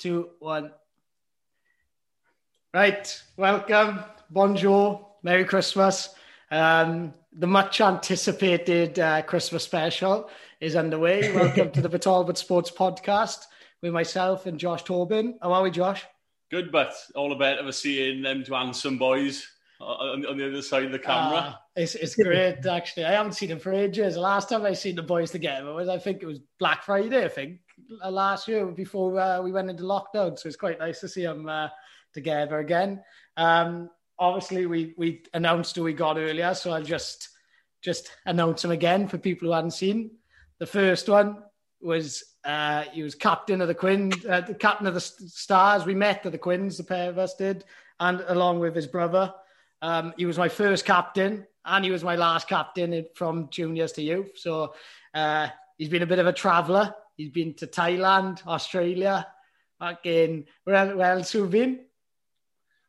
two, one. Right, welcome, bonjour, Merry Christmas. Um, the much anticipated uh, Christmas special is underway. Welcome to the Batalbot Sports Podcast with myself and Josh Tobin. How are we, Josh? Good, but all about of seeing them two handsome boys on, on the other side of the camera. Uh, it's, it's great, actually. I haven't seen them for ages. The last time I seen the boys together was, I think it was Black Friday, I think, last year before uh, we went into lockdown. So it's quite nice to see them uh, together again. Um, obviously, we we announced who we got earlier, so I'll just just announce them again for people who hadn't seen. The first one was uh, he was captain of the Quins, uh, the captain of the Stars. We met at the Quins, the pair of us did, and along with his brother. Um, he was my first captain, and he was my last captain from juniors to youth. So uh, he's been a bit of a traveller. He's been to Thailand, Australia, again. Where, where else have you been?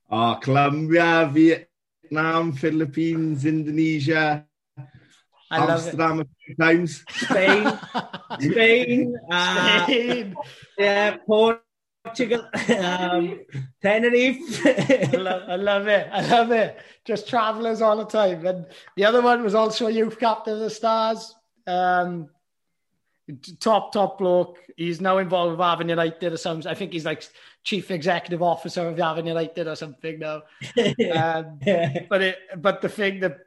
Oh, Colombia, Vietnam, Philippines, Indonesia, I Amsterdam a few times. Spain, Spain, uh, Spain. yeah, Portugal, um, Tenerife. I, love, I love it. I love it. Just travellers all the time. And the other one was also a youth captain of the Stars. Um, top top bloke. He's now involved with Avon United or something. I think he's like chief executive officer of Avon United or something now. um, but it, but the thing that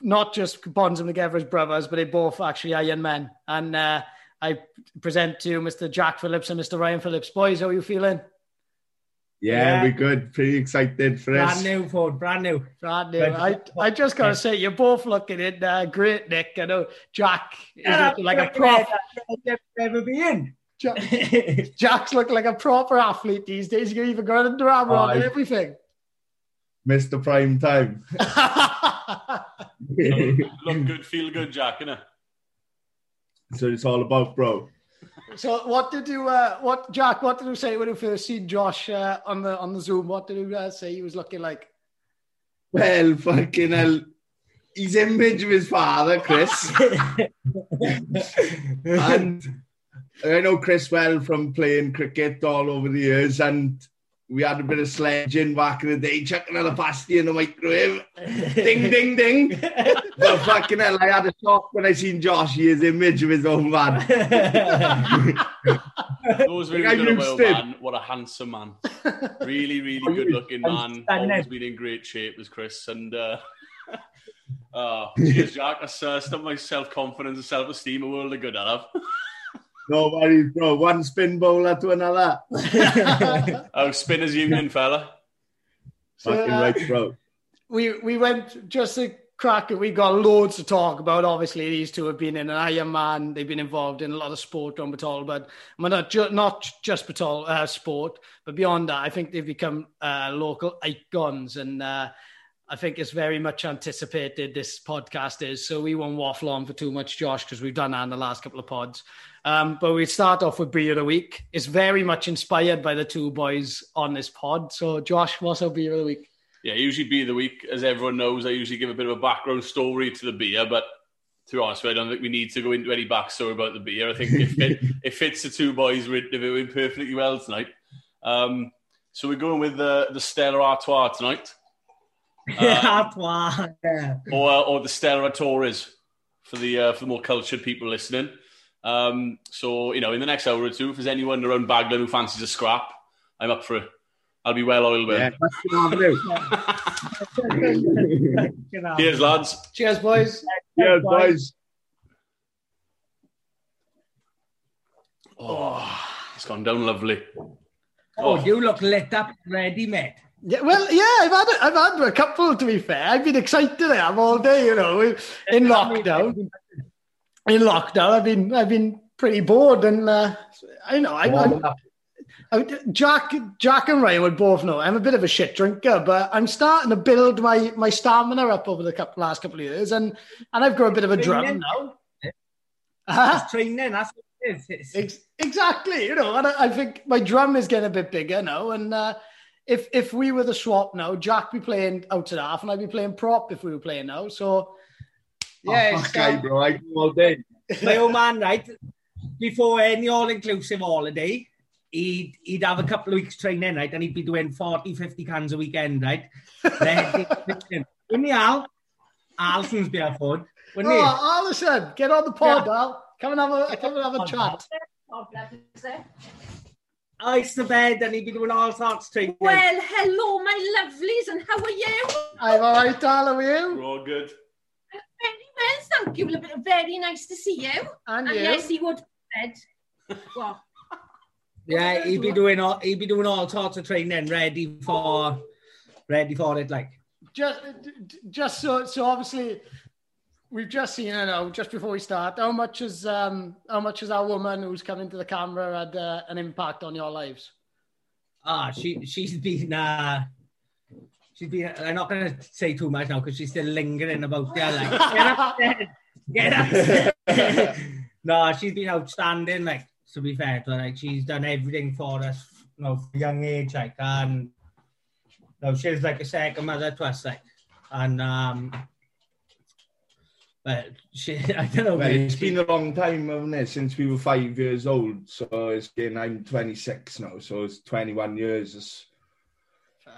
not just bonds them together as brothers, but they both actually are young men. And uh, I present to Mr. Jack Phillips and Mr. Ryan Phillips. Boys, how are you feeling? Yeah, yeah, we're good. Pretty excited for brand this. Brand new, Foard. Brand new. Brand new. I, I just got to say, you're both looking in uh, great, Nick. I know Jack is yeah, like a prop. Never been. Jack, Jack's looking like a proper athlete these days. You're even going under armour on and everything. Mr. Prime Time. look, look good, feel good, Jack, innit? So it's all about, bro. So what did you, uh, what Jack? What did you say when you first seen Josh uh, on the on the Zoom? What did you uh, say he was looking like? Well, fucking hell, he's image of his father, Chris, and I know Chris well from playing cricket all over the years, and we had a bit of sledging back in the day, chucking another pasty in the microwave. ding, ding, ding. but fucking hell, I had a shock when I seen Josh, his image of his own man. Those really good man. What a handsome man. Really, really good looking man. Always been in great shape was Chris. And uh, uh, cheers, Jack. I uh, stuck my self confidence and self esteem a world of good I have. No worries, bro. One spin bowler to another. oh, spinners union, fella. So, Fucking uh, right, bro. We we went just to crack it. We got loads to talk about. Obviously, these two have been in an Ironman. They've been involved in a lot of sport on Batal, but not ju- not just Batal uh, sport, but beyond that, I think they've become uh, local icons and. Uh, I think it's very much anticipated. This podcast is so we won't waffle on for too much, Josh, because we've done that in the last couple of pods. Um, but we start off with beer of the week. It's very much inspired by the two boys on this pod. So, Josh, what's our beer of the week? Yeah, usually beer of the week, as everyone knows, I usually give a bit of a background story to the beer, but to be honest, I don't think we need to go into any backstory about the beer. I think it, fit, it fits the two boys interviewing perfectly well tonight. Um, so we're going with the, the Stella Artois tonight. Uh, Artois, yeah. or, or the Stella Torres for the uh, for the more cultured people listening. Um, so, you know, in the next hour or two, if there's anyone around Baglan who fancies a scrap, I'm up for it. I'll be well oiled. Yeah, Cheers, lads. Cheers, boys. Cheers, boys. Oh, it's gone down lovely. Oh, oh, you look lit up, ready, mate. Yeah, well, yeah, I've had I've had a couple. To be fair, I've been excited. I am all day, you know, in lockdown in lockdown, I've been I've been pretty bored, and uh, I know I, I, I, Jack Jack and Ray would both know I'm a bit of a shit drinker, but I'm starting to build my my stamina up over the couple, last couple of years, and and I've got a bit of a drum now. Uh-huh. training, that's what it is. Ex- exactly, you know, and I, I, think my drum is getting a bit bigger now, and. Uh, if if we were the swap now, Jack be playing out to half, and I'd be playing prop if we were playing now. So Yeah, oh, fuck guy, bro. I go all day. My old man, right, before e, any all-inclusive holiday, he'd, he'd have a couple of weeks training, right, and he'd be doing 40, 50 cans a weekend, right? then, wouldn't he, Al? Alison's be our wouldn't oh, he? Oh, Allison, get on the pod, yeah. Al. Come and have a, come and have a chat. Oh, ice the bed and he'd be doing all sorts of training. Well, hello, my lovelies, and how are you? I'm all right, Al, how are you? We're all good. Very well, thank you. Very nice to see you. And And you? yes, he would said. What? Yeah, he'd be doing all he'd be doing all sorts of training, ready for ready for it. Like, just just so so obviously we've just seen I know just before we start how much is um how much has our woman who's come into the camera had uh, an impact on your lives ah, she she's been uh, she's been. I'm not gonna say too much now because she's still lingering about there. Like, get upstairs, get upstairs. no, she's been outstanding. Like, to be fair to her, like she's done everything for us. You know, from young age, like, and no, she's like a second mother to us, like, and um. But she, I don't know. Well, mate, it's she- been a long time, hasn't it, since we were five years old. So it's been, I'm 26 now, so it's 21 years. It's,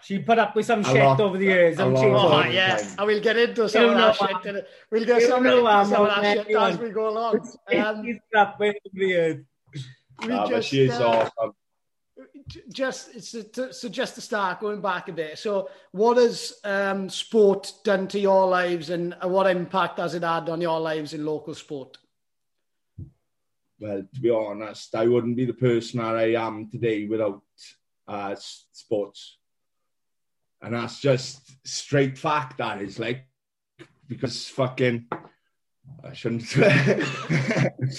She put up with some A shit lot- over the years. a and lot she of oh All the and we'll get into some You of that shit we'll get some, know, into um, some of that shit not as we go along um, She's put up with over the years. we ah, but just, she is uh, awesome. just it's to, so just to start going back a bit so what has um sport done to your lives and what impact has it had on your lives in local sport Well, to be honest, I wouldn't be the person that I am today without uh, sports. And that's just straight fact, that is like, because fucking, I shouldn't.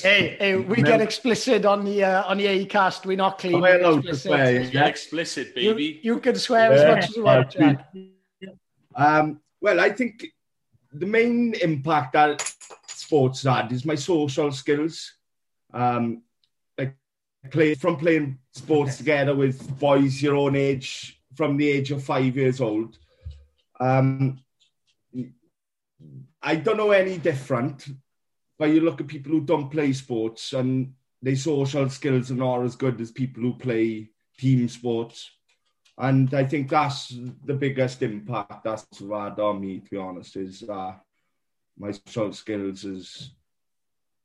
Hey, hey, we No. get explicit on the uh, on the Acast. We're not clean. Am I we're allowed to explicit. swear? Yeah, explicit, baby. you can swear as much as you want, Jack. Um, well, I think the main impact that sports had is my social skills. Um, like play from playing sports together with boys your own age from the age of five years old. Um, I don't know any different, but you look at people who don't play sports and their social skills are not as good as people who play team sports. And I think that's the biggest impact that's had on me, to be honest, is uh, my social skills is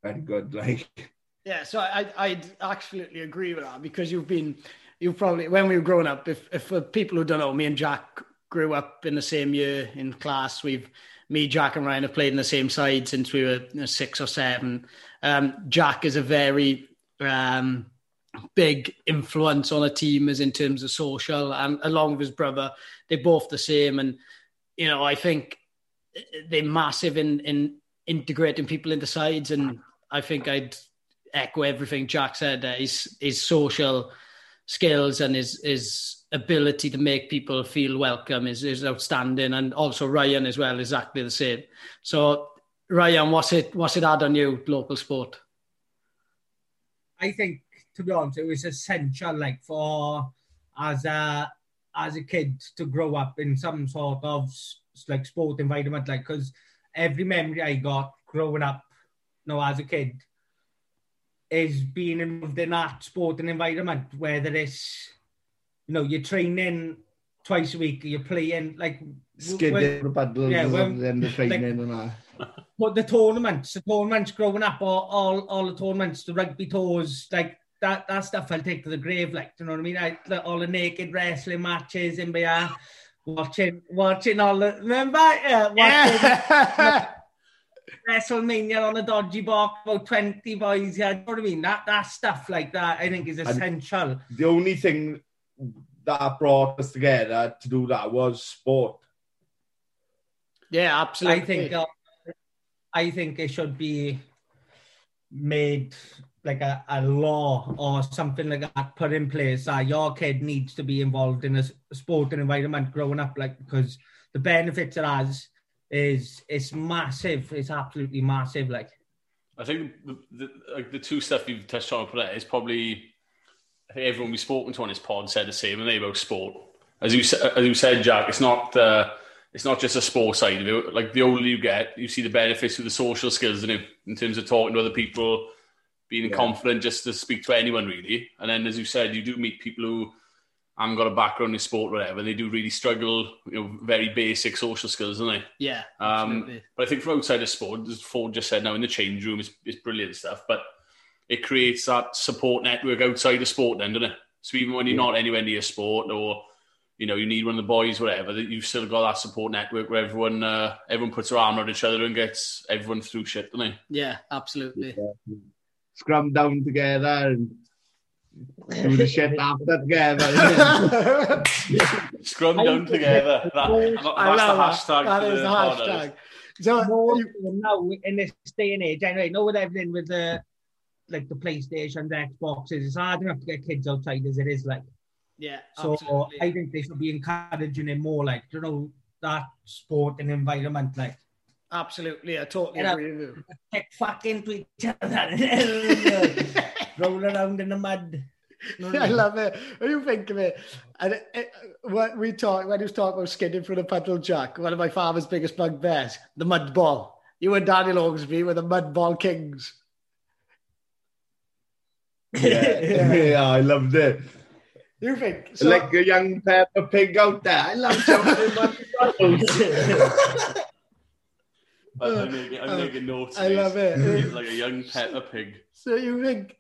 very good. Like, Yeah, so I, I'd absolutely agree with that because you've been, you've probably, when we were growing up, if, if for people who don't know, me and Jack grew up in the same year in class. We've, me, Jack, and Ryan have played in the same side since we were you know, six or seven. Um, Jack is a very um, big influence on a team, as in terms of social, and along with his brother, they're both the same. And you know, I think they're massive in in integrating people into sides, and I think I'd echo everything Jack said. Uh, his his social skills and his his ability to make people feel welcome is, is outstanding, and also Ryan as well, exactly the same. So Ryan, what's it what's it had on you, local sport? I think, to be honest, it was essential, like for as a as a kid to grow up in some sort of like sport environment, like because every memory I got growing up, you know, as a kid, is being involved in that sport and environment, whether it's, you know, you're training twice a week, you're playing, like... Skidding the paddles yeah, when, and the training like, and that. But the tournaments, the tournaments growing up, all, all, all the tournaments, the rugby tours, like, that, that stuff I'll take to the grave, like, you know what I mean? I, like, all the naked wrestling matches in my watching, watching all the, remember? Yeah, watching, yeah. WrestleMania on a dodgy box, about 20 boys. Yeah, do you know what I mean? That, that stuff like that, I think is essential. The only thing that brought us together to do that was sport. yeah, absolutely. I think uh, I think it should be made like a, a law or something like that put in place that your kid needs to be involved in a s- sporting environment growing up like because the benefits it has is it's massive it's absolutely massive like I think the, the, like the two stuff you've touched on for that is probably I think everyone we've spoken to on this pod said the same, and they about sport. As you as you said, Jack, it's not uh, it's not just a sport side of it. Like the older you get, you see the benefits of the social skills in it, in terms of talking to other people, being Yeah. confident just to speak to anyone really. And then, as you said, you do meet people who haven't got a background in sport, or whatever. And they do really struggle, you know, very basic social skills, don't they? Yeah, Um, absolutely. But I think from outside of sport, as Foard just said now in the change room, it's, it's brilliant stuff. But it creates that support network outside of sport, then, doesn't it? So even when you're not anywhere near sport, or you know, you need one of the boys, whatever, that you've still got that support network where everyone uh, everyone puts their arm around each other and gets everyone through shit, don't they? yeah, absolutely. Scrum down together and do the shit after together. Scrum I down together. That, that's I love the hashtag. That for the hashtag. So More you- so now in this day and age, anyway, know with everything with the like the PlayStation, the Xboxes, it's hard enough to get kids outside as it is like. yeah, So absolutely. I think they should be encouraging it more, like you know that sport and environment, like Absolutely, I totally Yeah. agree with you. kick fuck into each other, roll around in the mud. I love it. What do you think of it? And it, it, what we talk when he was talking about skidding through the puddle, Jack. One of my father's biggest bugbears, the mud ball. You and Daniel Oglesby were the mud ball kings. yeah. yeah, I loved it. You think? So, like a young Peppa Pig out there. I love jumping in my puddles. I'm making, I'm making notes. I love it. He's like a young Peppa Pig. so you think?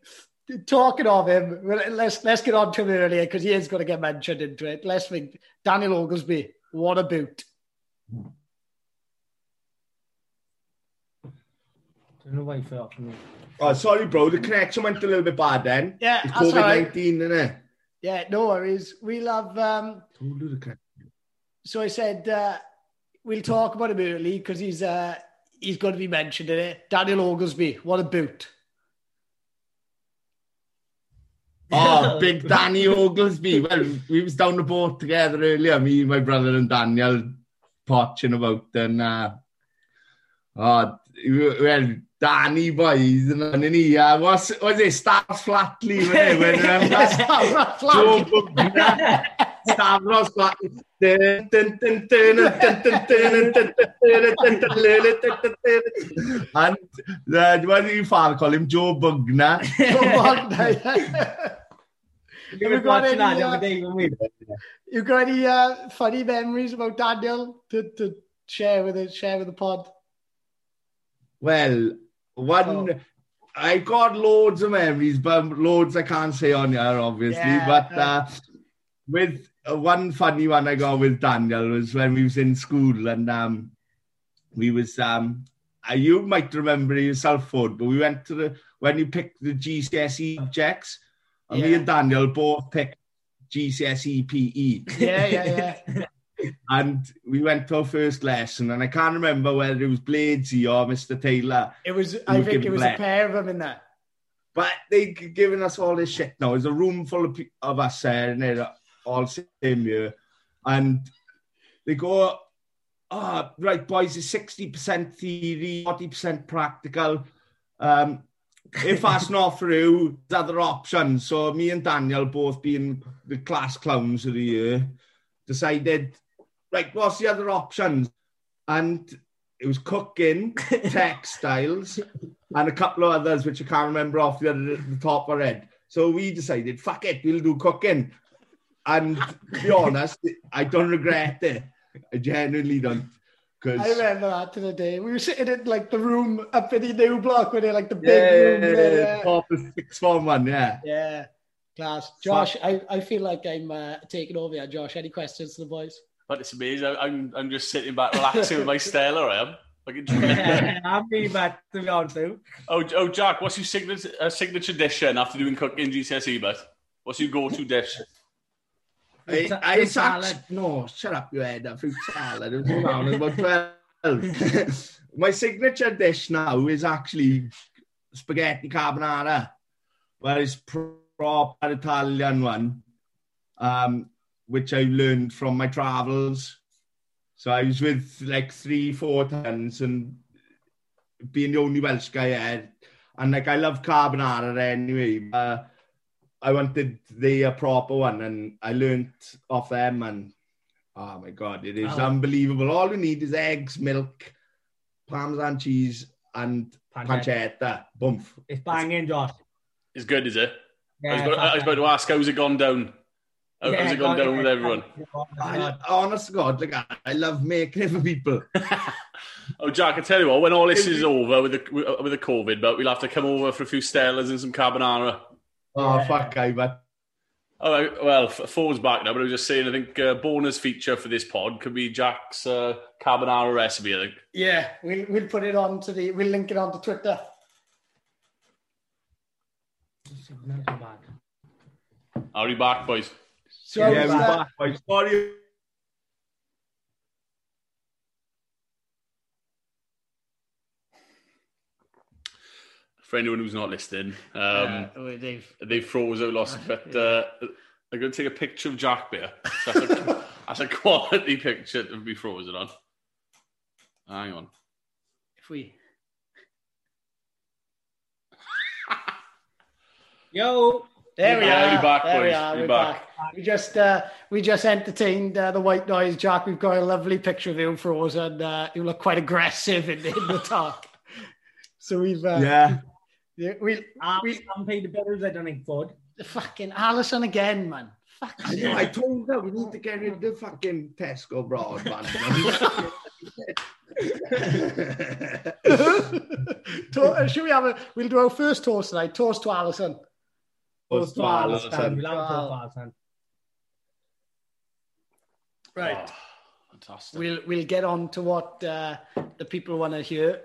Talking of him, let's let's get on to him earlier because he is going to get mentioned into it. Let's think. Daniel Oglesby, what a boot! don't know why you fell off me. Oh, sorry, bro. The connection went a little bit bad then. Yeah, It's that's all COVID right. 19, isn't it? Yeah, no worries. We love. Um, Told you the connection. so I said uh, we'll talk about him early because he's uh, he's going to be mentioned in it. Daniel Oglesby, what a boot! Oh, big Danny Oglesby. Well, we was down the boat together earlier, me, my brother and Daniel, potching about and uh, oh, well, Danny boys and then he, uh, was, was it, Stavros Flatley, when, when um, Stavros Flatley. Stavros Flatley. and uh, what do you far call him? Joe Bugner. Joe Bugner. you got any, uh, you got any uh, funny memories about Daniel to, to share with it, share with the pod? Well, one oh. I got loads of memories, but loads I can't say on here, obviously. Yeah. But uh, with one funny one I got with Daniel was when we was in school and um, we was um, uh, you might remember yourself, Foard, but we went to the when you picked the GCSE subjects, and me and Daniel both picked GCSE PE. Yeah, yeah, yeah. And we went to our first lesson, and I can't remember whether it was Bladesy or Mr. Taylor. It was. I think it was a pair of them in there. But they giving us all this shit now. There's a room full of, of us there, and they're all same year. And they go, oh, right, boys, it's 60% theory, 40% practical. Um, if that's not through, there's other options. So me and Daniel, both being the class clowns of the year, decided, right, what's the other options? And it was cooking, textiles, and a couple of others which I can't remember off the, other, the top of my head. So we decided, fuck it, we'll do cooking. And to be honest, I don't regret it. I genuinely don't. Cause... I remember that to the day. We were sitting in like the room up in the new block where they like the big yeah, room. There, yeah. top of six form one, yeah. Yeah, class. Josh, I, I feel like I'm uh, taking over here. Josh, any questions to the boys? But it's amazing. I- I'm, I'm just sitting back, relaxing with my Stella. I am. Like, enjoying it. I'm really bad to be honest with oh, oh, Jack, what's your signature, uh, signature dish then after doing cooking GCSE? But what's your go-to dish? I, I salad. No, shut up you head, a fruit salad. It was around about 12. My signature dish now is actually spaghetti carbonara. Well, it's proper Italian one, um, which I learned from my travels. So I was with like three, four tons and being the only Welsh guy I had. And like, I love carbonara anyway, but I wanted the uh, proper one and I learnt off them and oh my god, it is Oh. unbelievable. All you need is eggs, milk, parmesan cheese and Pancetta. pancetta. Boom. It's banging, Josh. It's good, is it? I, was about, I was about to ask, how's it gone down? How, how's it gone down with everyone? I, honest to God, like, I- I love making it for people. Oh, Jack, I tell you what, when all this is over with the with the COVID, but we'll have to come over for a few Stellas and some carbonara. Oh, fuck, I but Oh, well, F- Foard's back now, but I was just saying, I think uh, bonus feature for this pod could be Jack's uh, carbonara recipe. I think. Yeah, we'll we'll put it on to the we'll link it on to Twitter. Not so bad. Are we back, boys? So yeah, uh, we're back, boys. Sorry. For anyone who's not listening, um, uh, they've they froze out lost, but uh, I'm going to take a picture of Jack there. That's a, that's a quality picture to be frozen on. Hang on. if we Yo, There we Yeah, are. we're back, there we boys. are. We're We're back. back. We just uh, we just entertained uh, the white noise, Jack. We've got a lovely picture of you frozen. Uh, you look quite aggressive in, in the talk. So we've uh, Yeah. Yeah, we I we haven't paid the bills, I don't think, Foard. fucking Allison again, man. Fuck. I know, I told her we need to get rid of the fucking Tesco broadband. to- should we have a? We'll do our first toast tonight. Toast to Allison. Toast to Alison. Alison. We'll have a toast to Alison. Right. Oh, fantastic. We'll we'll get on to what uh, the people want to hear.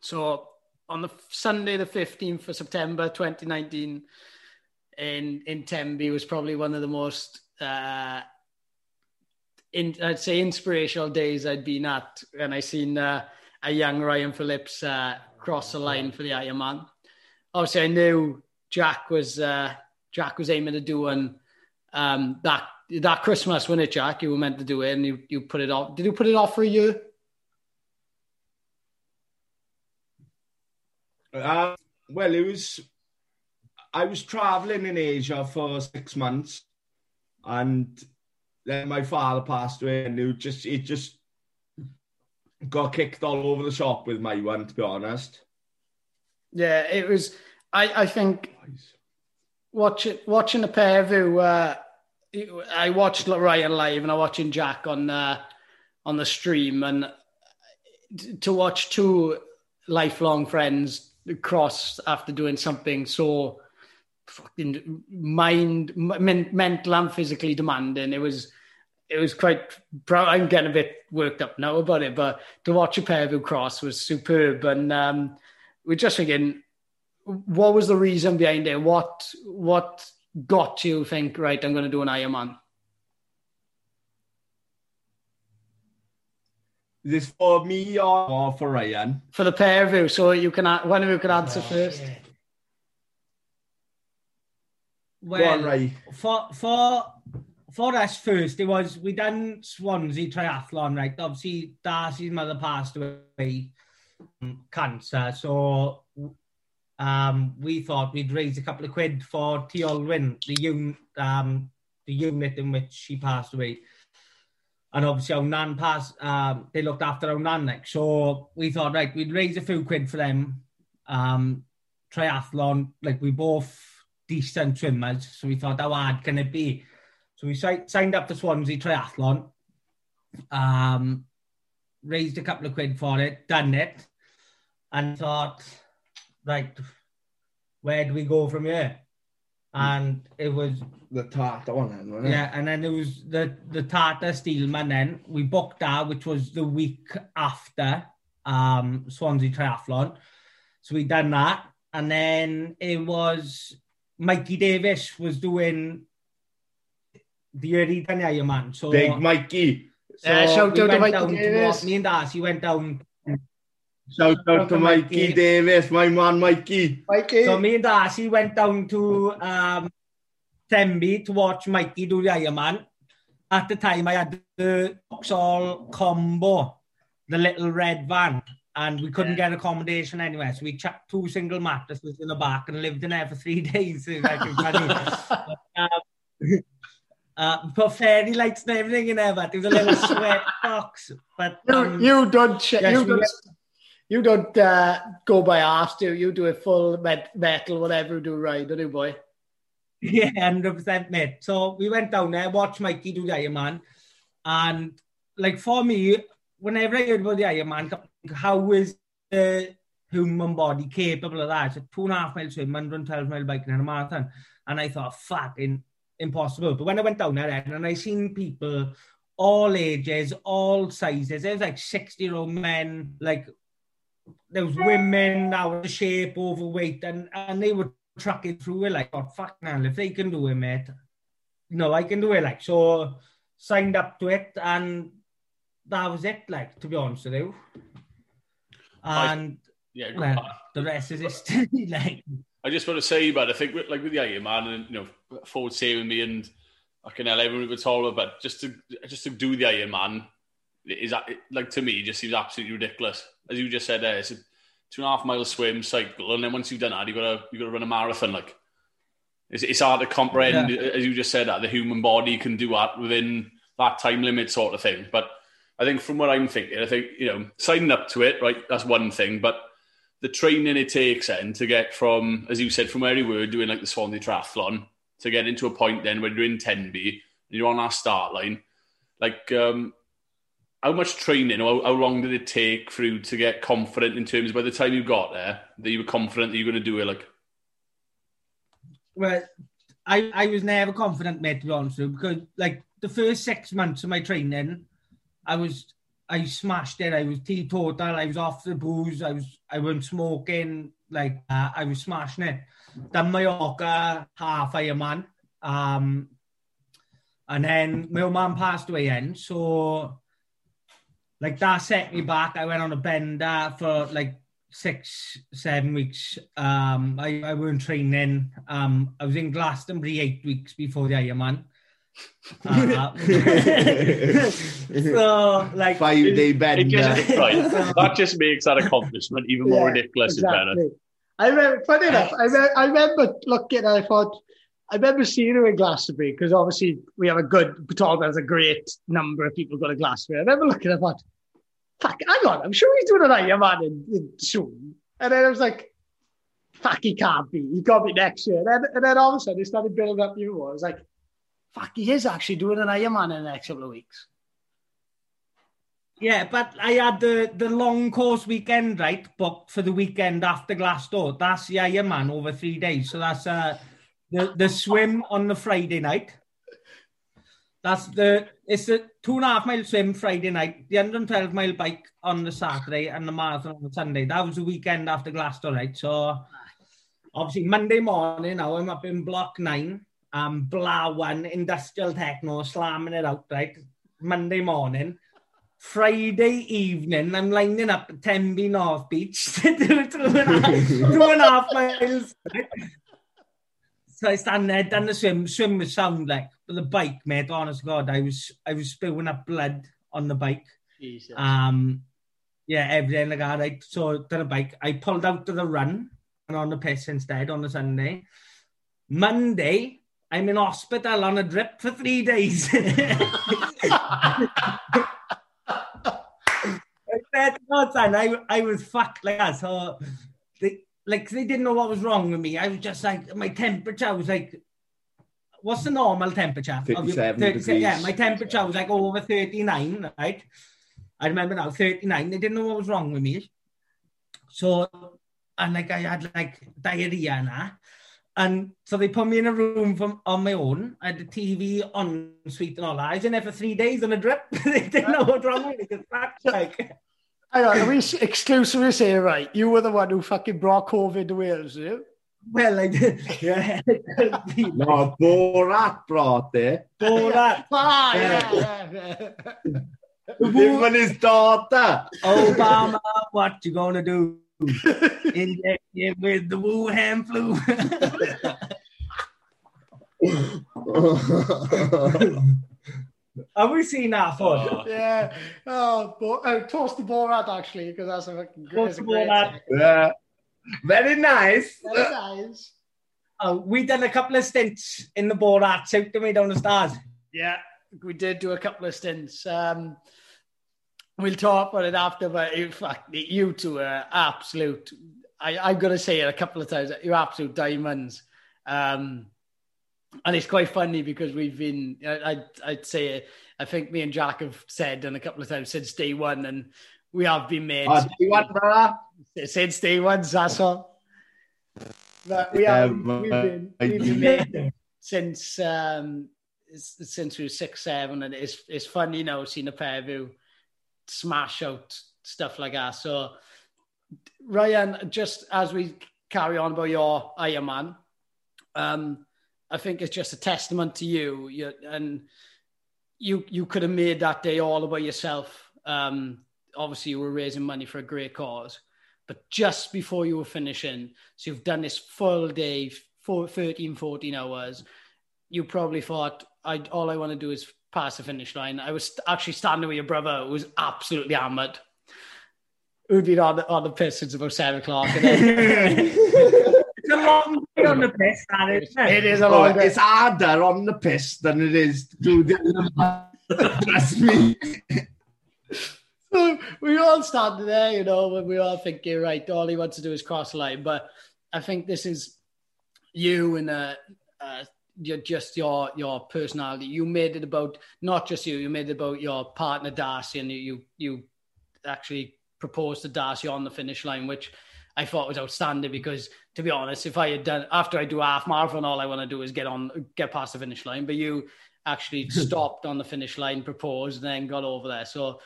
So on the Sunday, the fifteenth of September, twenty nineteen, in in Tenby was probably one of the most uh, in I'd say inspirational days I'd been at, and I seen uh, a young Ryan Phillips uh, cross the line for the Ironman. Obviously, I knew Jack was uh, Jack was aiming to do one um, that that Christmas, wasn't it, Jack? You were meant to do it, and you, you put it off. Did you put it off for a year? Uh, well, it was. I was traveling in Asia for six months, and then my father passed away, and it just it just got kicked all over the shop with my one. To be honest, Yeah, it was. I I think watching watching the pair of you. Uh, I watched Ryan live, and I watching Jack on uh, on the stream, and to watch two lifelong friends cross after doing something so fucking mind, men, mental and physically demanding. It was, it was quite. Proud. I'm getting a bit worked up now about it, but to watch a pair of you cross was superb, and um, we're just thinking, what was the reason behind it? What what got you think right? I'm going to do an Ironman. Is this for me or, or for Ryan? for the pair of you, so you can a- one of you can answer first. Go on, Well, Ray. for for for us first, it was we done Swansea triathlon, right? Obviously, Darcy's mother passed away from cancer, so um, we thought we'd raise a couple of quid for Tŷ Olwen, the un, um, the unit in which she passed away. and obviously our nan passed, um, they looked after our nan like, so we thought, right, we'd raise a few quid for them, um, triathlon, like we both decent swimmers, so we thought, how hard can it be? So we si signed up for Swansea Triathlon, um, raised a couple of quid for it, done it, and thought, right, where do we go from here? Hmm. and it was the Tata one then, wasn't it? Yeah, and then it was the the Tata Steelman. Then we booked that, which was the week after um, Swansea Triathlon. So we done that, and then it was Mikey Davis was doing the early Daniel man. So big Mikey. So uh, shout we out to Mikey down Davis. To me and Darcy he went down Shout out to Mikey, Mikey. Davis, my man Mikey. Mikey, So me and Darcy went down to um, Tenby to watch Mikey do the Ironman. At the time, I had the Vauxhall combo, the little red van, and we couldn't get accommodation anywhere. So we chucked two single mattresses in the back and lived in there for three days. It like. But, um, uh, put fairy lights and everything in there, but there was a little sweat box. But you, um, you done shit. yes, you we done, went- You don't uh, go by half, do you? You do a full met- metal, whatever you do, right, don't you, boy? Yeah, hundred percent, mate. So we went down there, watched Mikey do the Iron Man, and like for me, whenever I heard about the Iron Man, how is the human body capable of that? It's a two and a half mile swim, 112 mile biking, and a marathon, and I thought, fucking impossible. But when I went down there and I seen people all ages, all sizes, there was like 60 year old men, like there was women, I was shape, overweight, and, and they were tracking through it like, oh, fuck, man, if they can do it, mate, no, I can do it. Like, so signed up to it, and that was it, like, to be honest with you. And I, yeah, well, the rest is history. like, I just want to say, but I think, like, with the Iron Man, and, you know, forward saving me, and I can everyone we were talking about, just to, just to do the Iron Man, is that like to me it just seems absolutely ridiculous. As you just said, there, it's a two and a half mile swim cycle, and then once you've done that, you got to you got to run a marathon. Like it's, it's hard to comprehend, as you just said, that the human body can do that within that time limit, sort of thing. But I think from what I'm thinking, I think you know signing up to it, right? That's one thing, but the training it takes then to get from, as you said, from where you were doing like the Swansea Triathlon to get into a point then where you're in Tenby and you're on our start line. Like, um, how much training or how, how long did it take for you to get confident in terms by the time you got there that you were confident that you were going to do it? Like, well, I, I was never confident, mate, to be honest with you, because like the first six months of my training, I was I smashed it. I was teetotal. I was off the booze. I was I wasn't smoking. Like uh, I was smashing it. Done Mallorca half Ironman. Um, and then my old man passed away then. So like that set me back. I went on a bender for like six, seven weeks. Um, I, I weren't training. Um, I was in Glastonbury eight weeks before the Ironman. Uh, so like Five day it bender. just, right, that just makes that accomplishment even more Yeah, ridiculous. Is better. Exactly. I remember, funny enough, I, re- I remember looking and I thought, I remember seeing her in Glastonbury because obviously we have a good, Talbot has a great number of people go to Glastonbury. I remember looking at thought, fuck, hang on, I'm sure he's doing an Ironman in, in soon. And then I was like, fuck, he can't be. He got me next year. And then, and then all of a sudden, he started building up. I was like, fuck, he is actually doing an Ironman in the next couple of weeks. Yeah, but I had the, the long course weekend, right, booked for the weekend after Glasto. That's the Ironman over three days. So that's uh, the, the swim on the Friday night. That's the, it's a two and a half mile swim Friday night, the 112 mile bike on the Saturday and the marathon on the Sunday. That was the weekend after Glasto, right? So obviously Monday morning now I'm up in block nine, um, Bla one, industrial techno, slamming it out, right? Monday morning. Friday evening, I'm lining up at Tenby North Beach to do two and a half, miles. So I stand there, done the swim, swim with sound like, but the bike, mate, honest God, I was I was spewing up blood on the bike. Jesus. Um, yeah, everything like that. Right? So to the bike, I pulled out to the run and on the piss instead on the Sunday. Monday, I'm in hospital on a drip for three days. I said, no, son, I, I was fucked like that. So, they, like they didn't know what was wrong with me. I was just like my temperature was like what's the normal temperature? 37 30, degrees. Yeah, my temperature was like over 39, right? I remember now, 39. They didn't know what was wrong with me. So, and like I had like diarrhea and that. And so they put me in a room from on my own. I had the TV on suite and all that. I was in there for three days on a drip. they didn't know what was wrong with me. Like, Hang on, are we exclusively saying, right, you were the one who fucking brought COVID to Wales, did you? well, I did. Yeah. No, Borat brought it. All that. Ah, Yeah. yeah, yeah, yeah. Him and his daughter. Obama, what you gonna do? Inject it with the Wuhan flu. Have we seen that fun? Oh, yeah. Oh, Bo- oh, toast the Borat, actually, because that's a fucking Toast it's a the great Borat. thing. yeah. Very nice. Very nice. Uh, we done a couple of stints in the ball suit, didn't we, down the stars? Yeah, we did do a couple of stints. Um, we'll talk about it after, but in fact, you two are absolute. I, I'm going to say it a couple of times. You're absolute diamonds. Um, and it's quite funny because we've been I, I'd say i think me and jack have said and a couple of times since day one and we have been made oh, day one brother? Since day one Sasso. but we have um, we've been, we've been made since um since we were six seven and it's it's fun you know seeing a pair of you smash out stuff like that. So ryan just as we carry on about your iron man um I think it's just a testament to you. you and you you could have made that day all about yourself. Um, obviously, you were raising money for a great cause, but just before you were finishing, so you've done this full day, four, 13, 14 hours. You probably thought, I, all I want to do is pass the finish line. I was actually standing with your brother, who was absolutely hammered. Who'd been on the, on the piss since about seven o'clock. And then, It's a long on the piss, that is. it is a long it's harder on the piss than it is to do the Trust me. So we all standing there, you know, and we all thinking, right, all he wants to do is cross the line. But I think this is you and uh, uh, you're just your your personality. You made it about not just you. You made it about your partner Darcy, and you you, you actually proposed to Darcy on the finish line, which I thought was outstanding. Because to be honest, if I had done after I do half marathon, all I want to do is get on, get past the finish line. But you actually stopped on the finish line, proposed, and then got over there. So.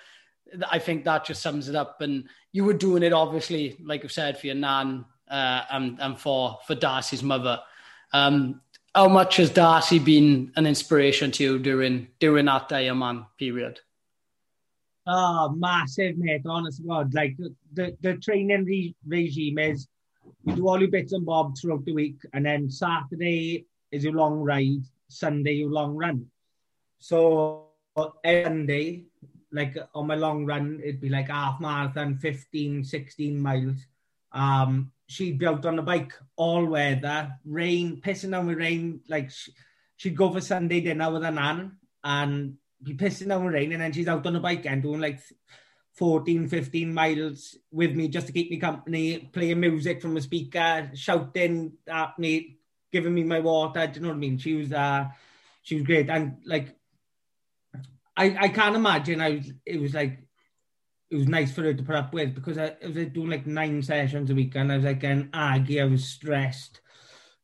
I think that just sums it up. And you were doing it, obviously, like I've said, for your nan uh, and, and for, for Darcy's mother. Um, how much has Darcy been an inspiration to you during during that Diamond period? Oh, massive, mate. Honest God. Like, the, the, the training re- regime is you do all your bits and bobs throughout the week, and then Saturday is your long ride, Sunday, your long run. So, every Sunday, like on my long run, it'd be like half marathon, 15, 16 miles. Um, she'd be out on the bike all weather, rain, pissing down with rain. Like, she'd go for Sunday dinner with her nan and be pissing down with rain, and then she's out on the bike and doing like 14, 15 miles with me just to keep me company, playing music from a speaker, shouting at me, giving me my water. Do you know what I mean? She was uh she was great. And like I, I can't imagine I was it was like it was nice for her to put up with because I, I was like, doing like nine sessions a week and I was like getting aggy, I was stressed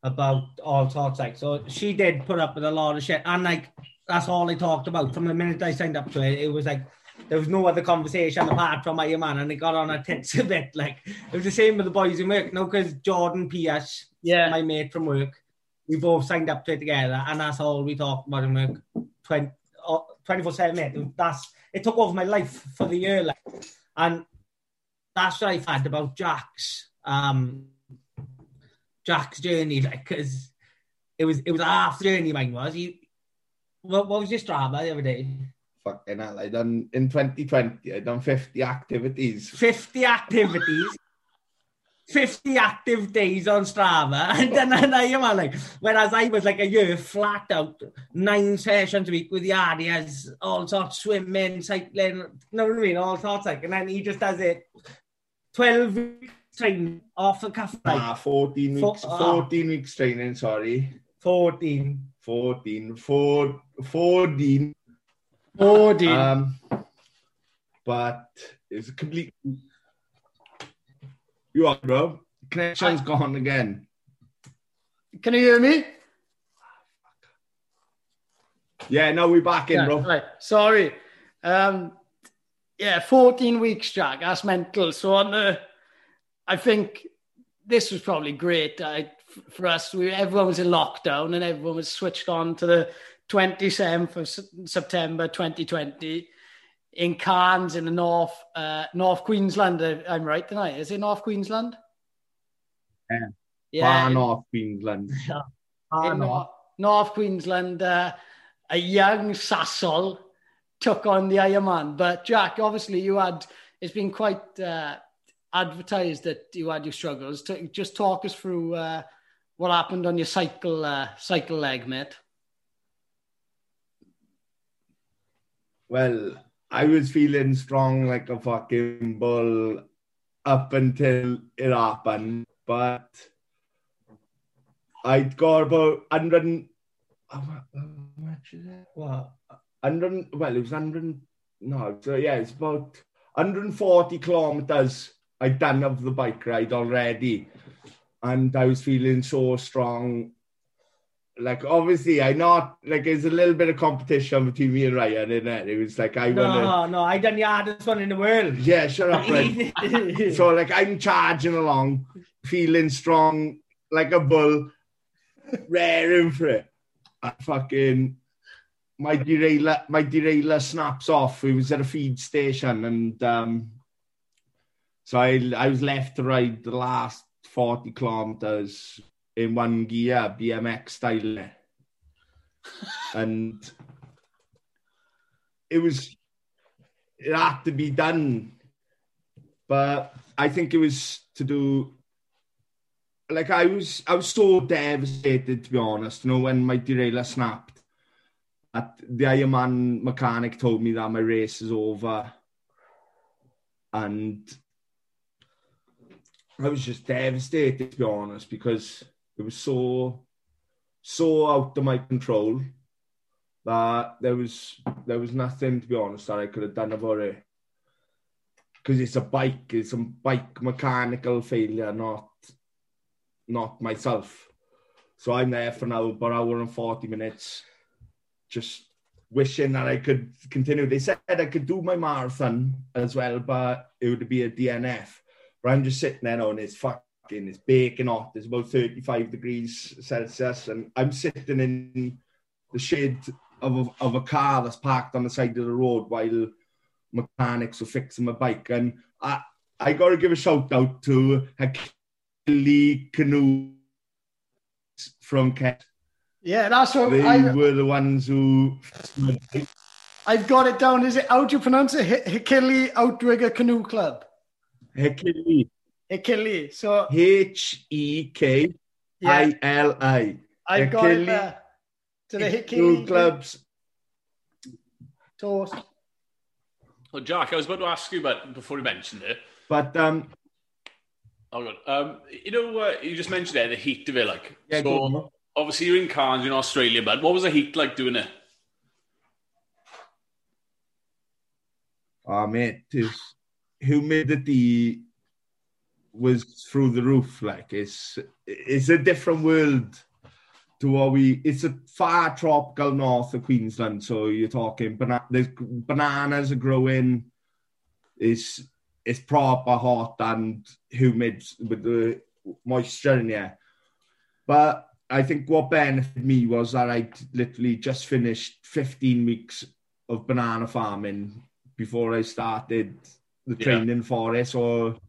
about all sorts like so she did put up with a lot of shit and like that's all I talked about from the minute I signed up to it. It was like there was no other conversation apart from Iron Man, and it got on her tits a bit. Like it was the same with the boys in work, no, because Jordan Pierce, Yeah. my mate from work, we both signed up to it together, and that's all we talked about in work. 20, 24 7 mate. That's it took over my life for the year, like, and that's what I've had about Jack's um Jack's journey, like, because it was it was a half journey. Mine was he. What, what was your Strava the other day? Fucking hell, I done in 2020, I done 50 activities. 50 activities, 50 active days on Strava, and then I am like, whereas I was like a year flat out, nine sessions a week with the RDS, all sorts of swimming, cycling, you know what I mean, all sorts like, and then he just does it 12 weeks training off the cafe like Ah, 14 weeks, ah. 14 weeks training, sorry. 14. 14, four, 14. Odin. Um, but it's a complete. You are, bro. Connection's gone again. Can you hear me? Yeah, no, we're back in, Yeah, bro. right. Sorry. Um, yeah, 14 weeks, Jack. That's mental. So on the, I think this was probably great I, for us. We, everyone was in lockdown and everyone was switched on to the 27th of S- September 2020 in Cairns in the North, uh, North Queensland. I- I'm right tonight. Is it North Queensland? Yeah. Yeah. Far north Queensland. Ah, in. North, North Queensland, uh, a young Sassol took on the Ironman. But Jack, obviously, you had it's been quite uh, advertised that you had your struggles. Just talk us through uh, what happened on your cycle uh, cycle leg, mate. Well, I was feeling strong like a fucking bull up until it happened, but I'd got about 100, and- how mu- how much is it? What? 100, well, it was 100, no, so yeah, it's about 140 kilometers I'd done of the bike ride already. And I was feeling so strong. Like, obviously, I not, like, there's a little bit of competition between me and Ryan, in it? It was like, I want to, No, no, I done the hardest one in the world. yeah, shut up, so, like, I'm charging along, feeling strong like a bull, raring for it. I fucking, my derailleur, my derailleur snaps off. We was at a feed station, and um, so I, I was left to ride the last forty kilometers in one gear, BMX style, and it was it had to be done, but I think it was to do like I was I was so devastated to be honest. You know, when my derailleur snapped, at the Ironman mechanic told me that my race is over, and I was just devastated to be honest because it was so so out of my control that there was there was nothing to be honest that I could have done about it because it's a bike, it's a bike mechanical failure, not not myself. So I'm there for now about an hour and 40 minutes, just wishing that I could continue. They said I could do my marathon as well, but it would be a DNF. But I'm just sitting there on it's fucking, it's baking hot. It's about 35 degrees Celsius. And I'm sitting in the shade of a, of a car that's parked on the side of the road while mechanics are fixing my bike. And I, I got to give a shout out to Lee Canoe from Kent. Yeah, that's what They I, were the ones who. I've got it down. Is it how do you pronounce it? Hi- Hekili Outrigger Canoe Club. Hekili. Hekili. So H E K yeah, I L I. I've got it there. To the Canoe Hekili clubs. toast. Well, Jack, I was about to ask you about before you mentioned it. But um, Oh, God. Um, you know, uh, you just mentioned there the heat of it. Like, yeah, so obviously you're in Cairns, you're in Australia, but what was the heat like doing it? Oh, mate, his humidity was through the roof. Like it's it's a different world to what we. It's a far tropical north of Queensland, so you're talking bana- there's bananas are growing. It's it's proper hot and humid with the moisture in there. But I think what benefited me was that I literally just finished 15 weeks of banana farming before I started the Yeah. training for it. So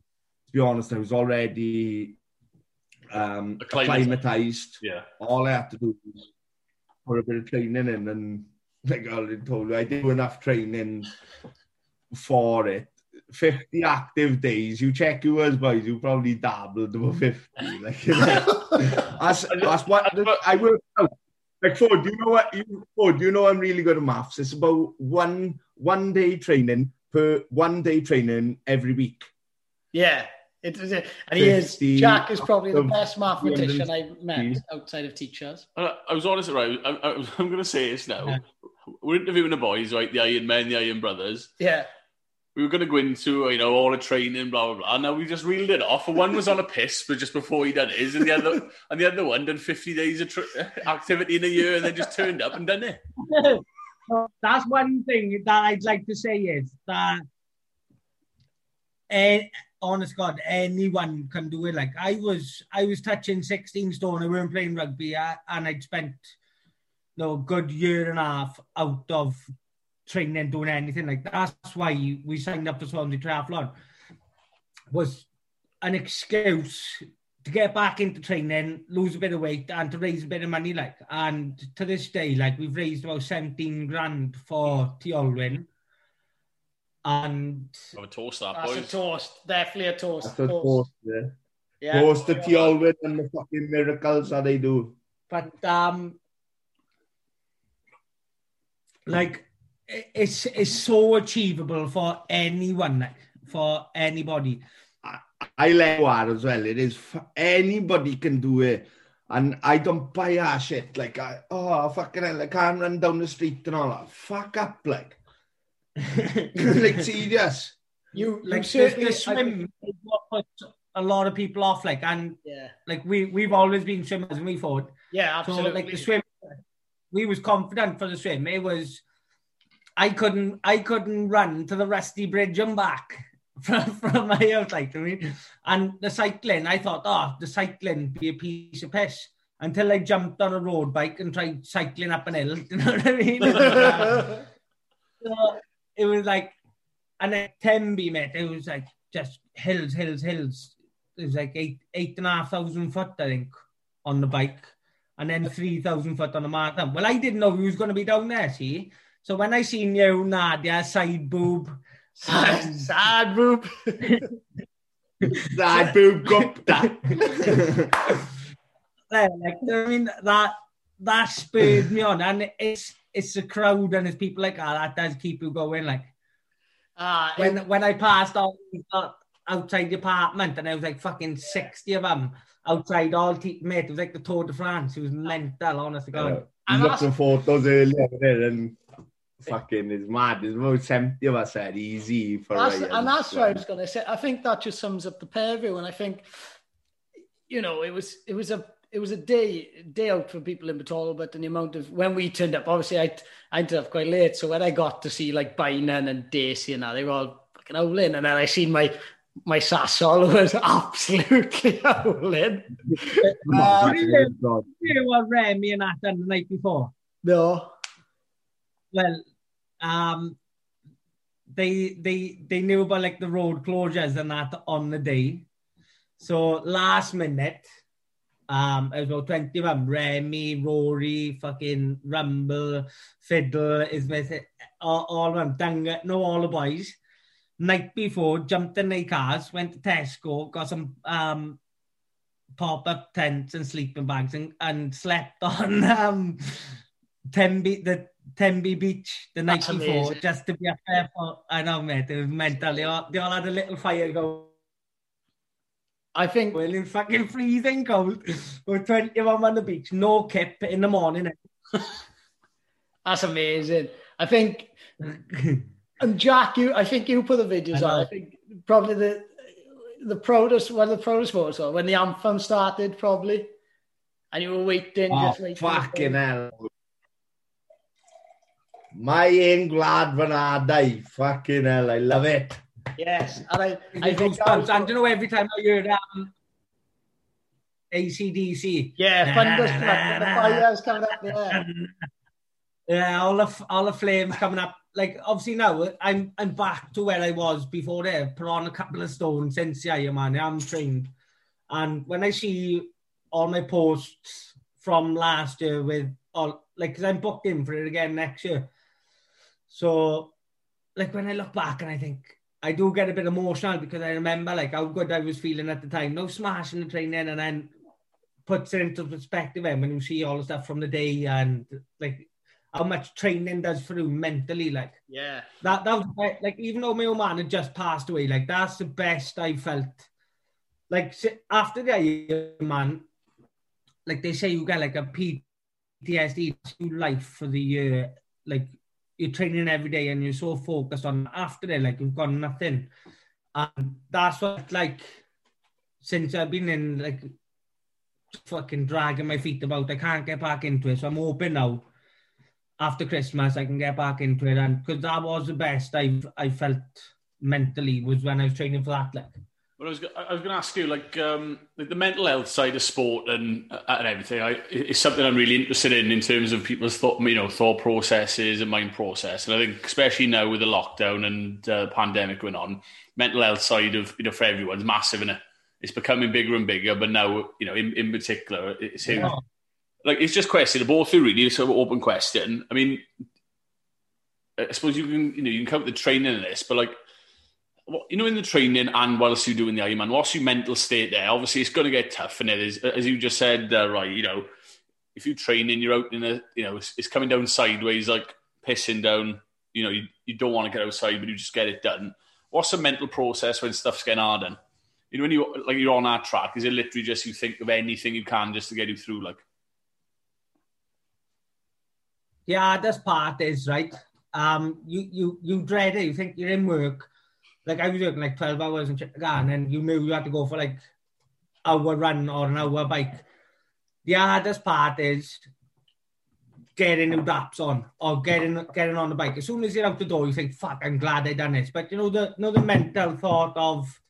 to be honest, I was already um, acclimatized. Yeah. All I had to do was put a bit of training in, and like I already told you, I did enough training for it. 50 active days, you check yours, boys, you probably dabbled about 50. Like, you know, that's, that's what I worked out. Like, Ford, you know what? You, Ford, you know I'm really good at maths. It's about one one day training per one day training every week. Yeah. It is. And he is. Jack is probably the best mathematician I've met outside of teachers. Uh, I was honest, right? I, I, I'm going to say this now. We're interviewing the boys, right? The Iron Men, the Iron Brothers. Yeah. We were going to go into, you know, all the training, blah, blah, blah. And Now we just reeled it off. One was on a piss, but just before he done his, and the other, and the other one done 50 days of tr- activity in a year and then just turned up and done it. That's one thing that I'd like to say is that, eh, honest God, anyone can do it. Like I was, I was touching 16 stone. I weren't playing rugby, uh, and I'd spent you know, a good year and a half out of training, doing anything like that. That's why we signed up for Swansea Triathlon. Was an excuse to get back into training, lose a bit of weight, and to raise a bit of money. Like, and to this day, like we've raised about seventeen grand for Tŷ Olwen, and Have a toast, that, That's a toast. Definitely a toast. That's a Toast. toast, yeah. Yeah. Toast to Tŷ Olwen and the fucking miracles that they do. but um, like it's it's so achievable for anyone, like, for anybody. I let you out as well. It is f- anybody can do it, and I don't buy our shit. Like, I, oh fucking hell, I can't run down the street and all that. Fuck up, like, like serious. You, Like you the, certainly, the swim think- is what puts a lot of people off. Like, and yeah, like we we've always been swimmers, and we thought yeah, So like the swim, we was confident for the swim. It was, I couldn't, I couldn't run to the Rusty Bridge and back from, from my house. Like I mean, and the cycling, I thought, oh, the cycling be a piece of piss. Until I jumped on a road bike and tried cycling up an hill. You know what I mean? so it was like, and then Tembi, mate, it was like just hills, hills, hills. It was like eight, eight and a half thousand foot, I think, on the bike. And then 3,000 foot on the marathon. Well, I didn't know who was going to be down there, see? So when I seen you, Nadia, side boob. Side, sad boob. side boob Gupta. yeah, like, I mean, that, that spurred me on. And it's, it's the crowd and it's people like, ah, that does keep you going. Like, Ah, when when I passed out outside the apartment and I was like fucking 60 of them outside all te- mate, it was like the Tour de France. It was mental, honest to God. I And looked at photos earlier there and fucking is mad. There's about 70 of us said easy for That's, Ryan. and that's what I was going to say. I think that just sums up the pair view, and I think, you know, it was it was a it was a day day out for people in Battle, but the amount of when we turned up, obviously I I turned up quite late, so when I got to see like Bynan and Daisy and that, they were all fucking howling, and then I seen my my Sassol was absolutely howling. Uh, you were Remy and I done the night before. No, Well, um, they they they knew about like the road closures and that on the day. So last minute, um, as about 20 of them, Remy, Rory, fucking Rumble, Fiddle, Ismith, all, all of them, no, all the boys. Night before, jumped in their cars, went to Tesco, got some um, pop-up tents and sleeping bags and, and slept on um, Tembi, the Tembi Beach the night That's before amazing. just to be up there for, I know mate, it was mental. They all, they all had a little fire going I think well in fucking freezing cold with 20 of them on the beach no kip in the morning that's amazing. I think And Jack, you, I think you put the videos I on. I think probably the the proudest, one of the proudest moments were when the anthem started, probably, and you were waiting, Oh, just waiting. fucking hell. My England when I die. Fucking hell, I love it. Yes, and I, I I think goosebumps. was- and you know every time I heard um, ACDC yeah, thunderstruck, the fires coming up there. Yeah, all the all the flames coming up. Like obviously now I'm I'm back to where I was before there. Put on a couple of stones since yeah, yeah, man. I'm trained, and when I see all my posts from last year with all like, because I'm booked in for it again next year. So, like when I look back and I think I do get a bit emotional because I remember like how good I was feeling at the time. No smashing the training, and then puts it into perspective and when you see all the stuff from the day and like how much training does for you mentally like Yeah, that that was like- even though my old man had just passed away like that's the best I felt like after the year, man like they say you get like a PTSD to life for the year like you're training every day and you're so focused on after that, like you've got nothing. And that's what, like, since I've been in, like, fucking dragging my feet about, I can't get back into it. So I'm hoping now, after Christmas, I can get back into it. And because that was the best I've, I felt mentally was when I was training for that, like. Well, I was I was going to ask you, like, um, like the mental health side of sport and uh, and everything. I, is something I'm really interested in in terms of people's thought, you know, thought processes and mind process. And I think, especially now with the lockdown and uh, pandemic going on, mental health side of you know for everyone's massive, and it's becoming bigger and bigger. But now, you know, in, in particular, it's Yeah. like it's just question. Both are really sort of open question. I mean, I suppose you can you know you can count the training in this, but like you know, in the training and whilst you're doing the Ironman, what's your mental state there? Obviously, it's going to get tough, and it is, as you just said, uh, right? You know, if you're training, you're out in a, you know, it's, it's coming down sideways, like pissing down you know you, you don't want to get outside, but you just get it done. What's the mental process when stuff's getting hard? Then you know when you like you're on that track, is it literally just you think of anything you can just to get you through? Like The hardest part is right. Um, you you you dread it. You think you're in work. Like I was working like twelve hours in Chittagong, ah, and you knew you had to go for like hour run or an hour bike. The hardest part is getting new daps on or getting getting on the bike. As soon as you're out the door, you think, "Fuck, I'm glad I done this." But you know the you know the mental thought of,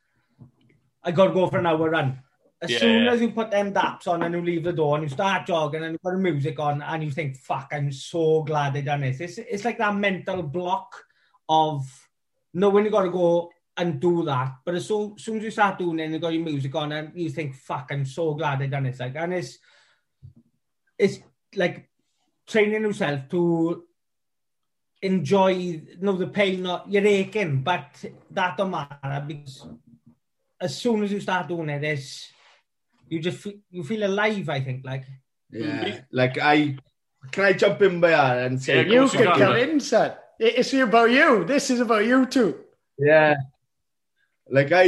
"I got to go for an hour run." As Yeah. soon as you put them daps on and you leave the door and you start jogging and you put the music on and you think, "Fuck, I'm so glad I done this." It's it's like that mental block of no one got to go and do that. But as soon, soon as you start doing it and you got your music on and you think, fuck, I'm so glad I done this. Like, and it's, it's like training yourself to enjoy, you know, the pain, not, you're aching, but that don't matter because as soon as you start doing it, it's, you just feel, you feel alive, I think, like. Yeah, like I, can I jump in by and say, yeah, you can come in, son. It- It's about you. This is about you two. Yeah. Like I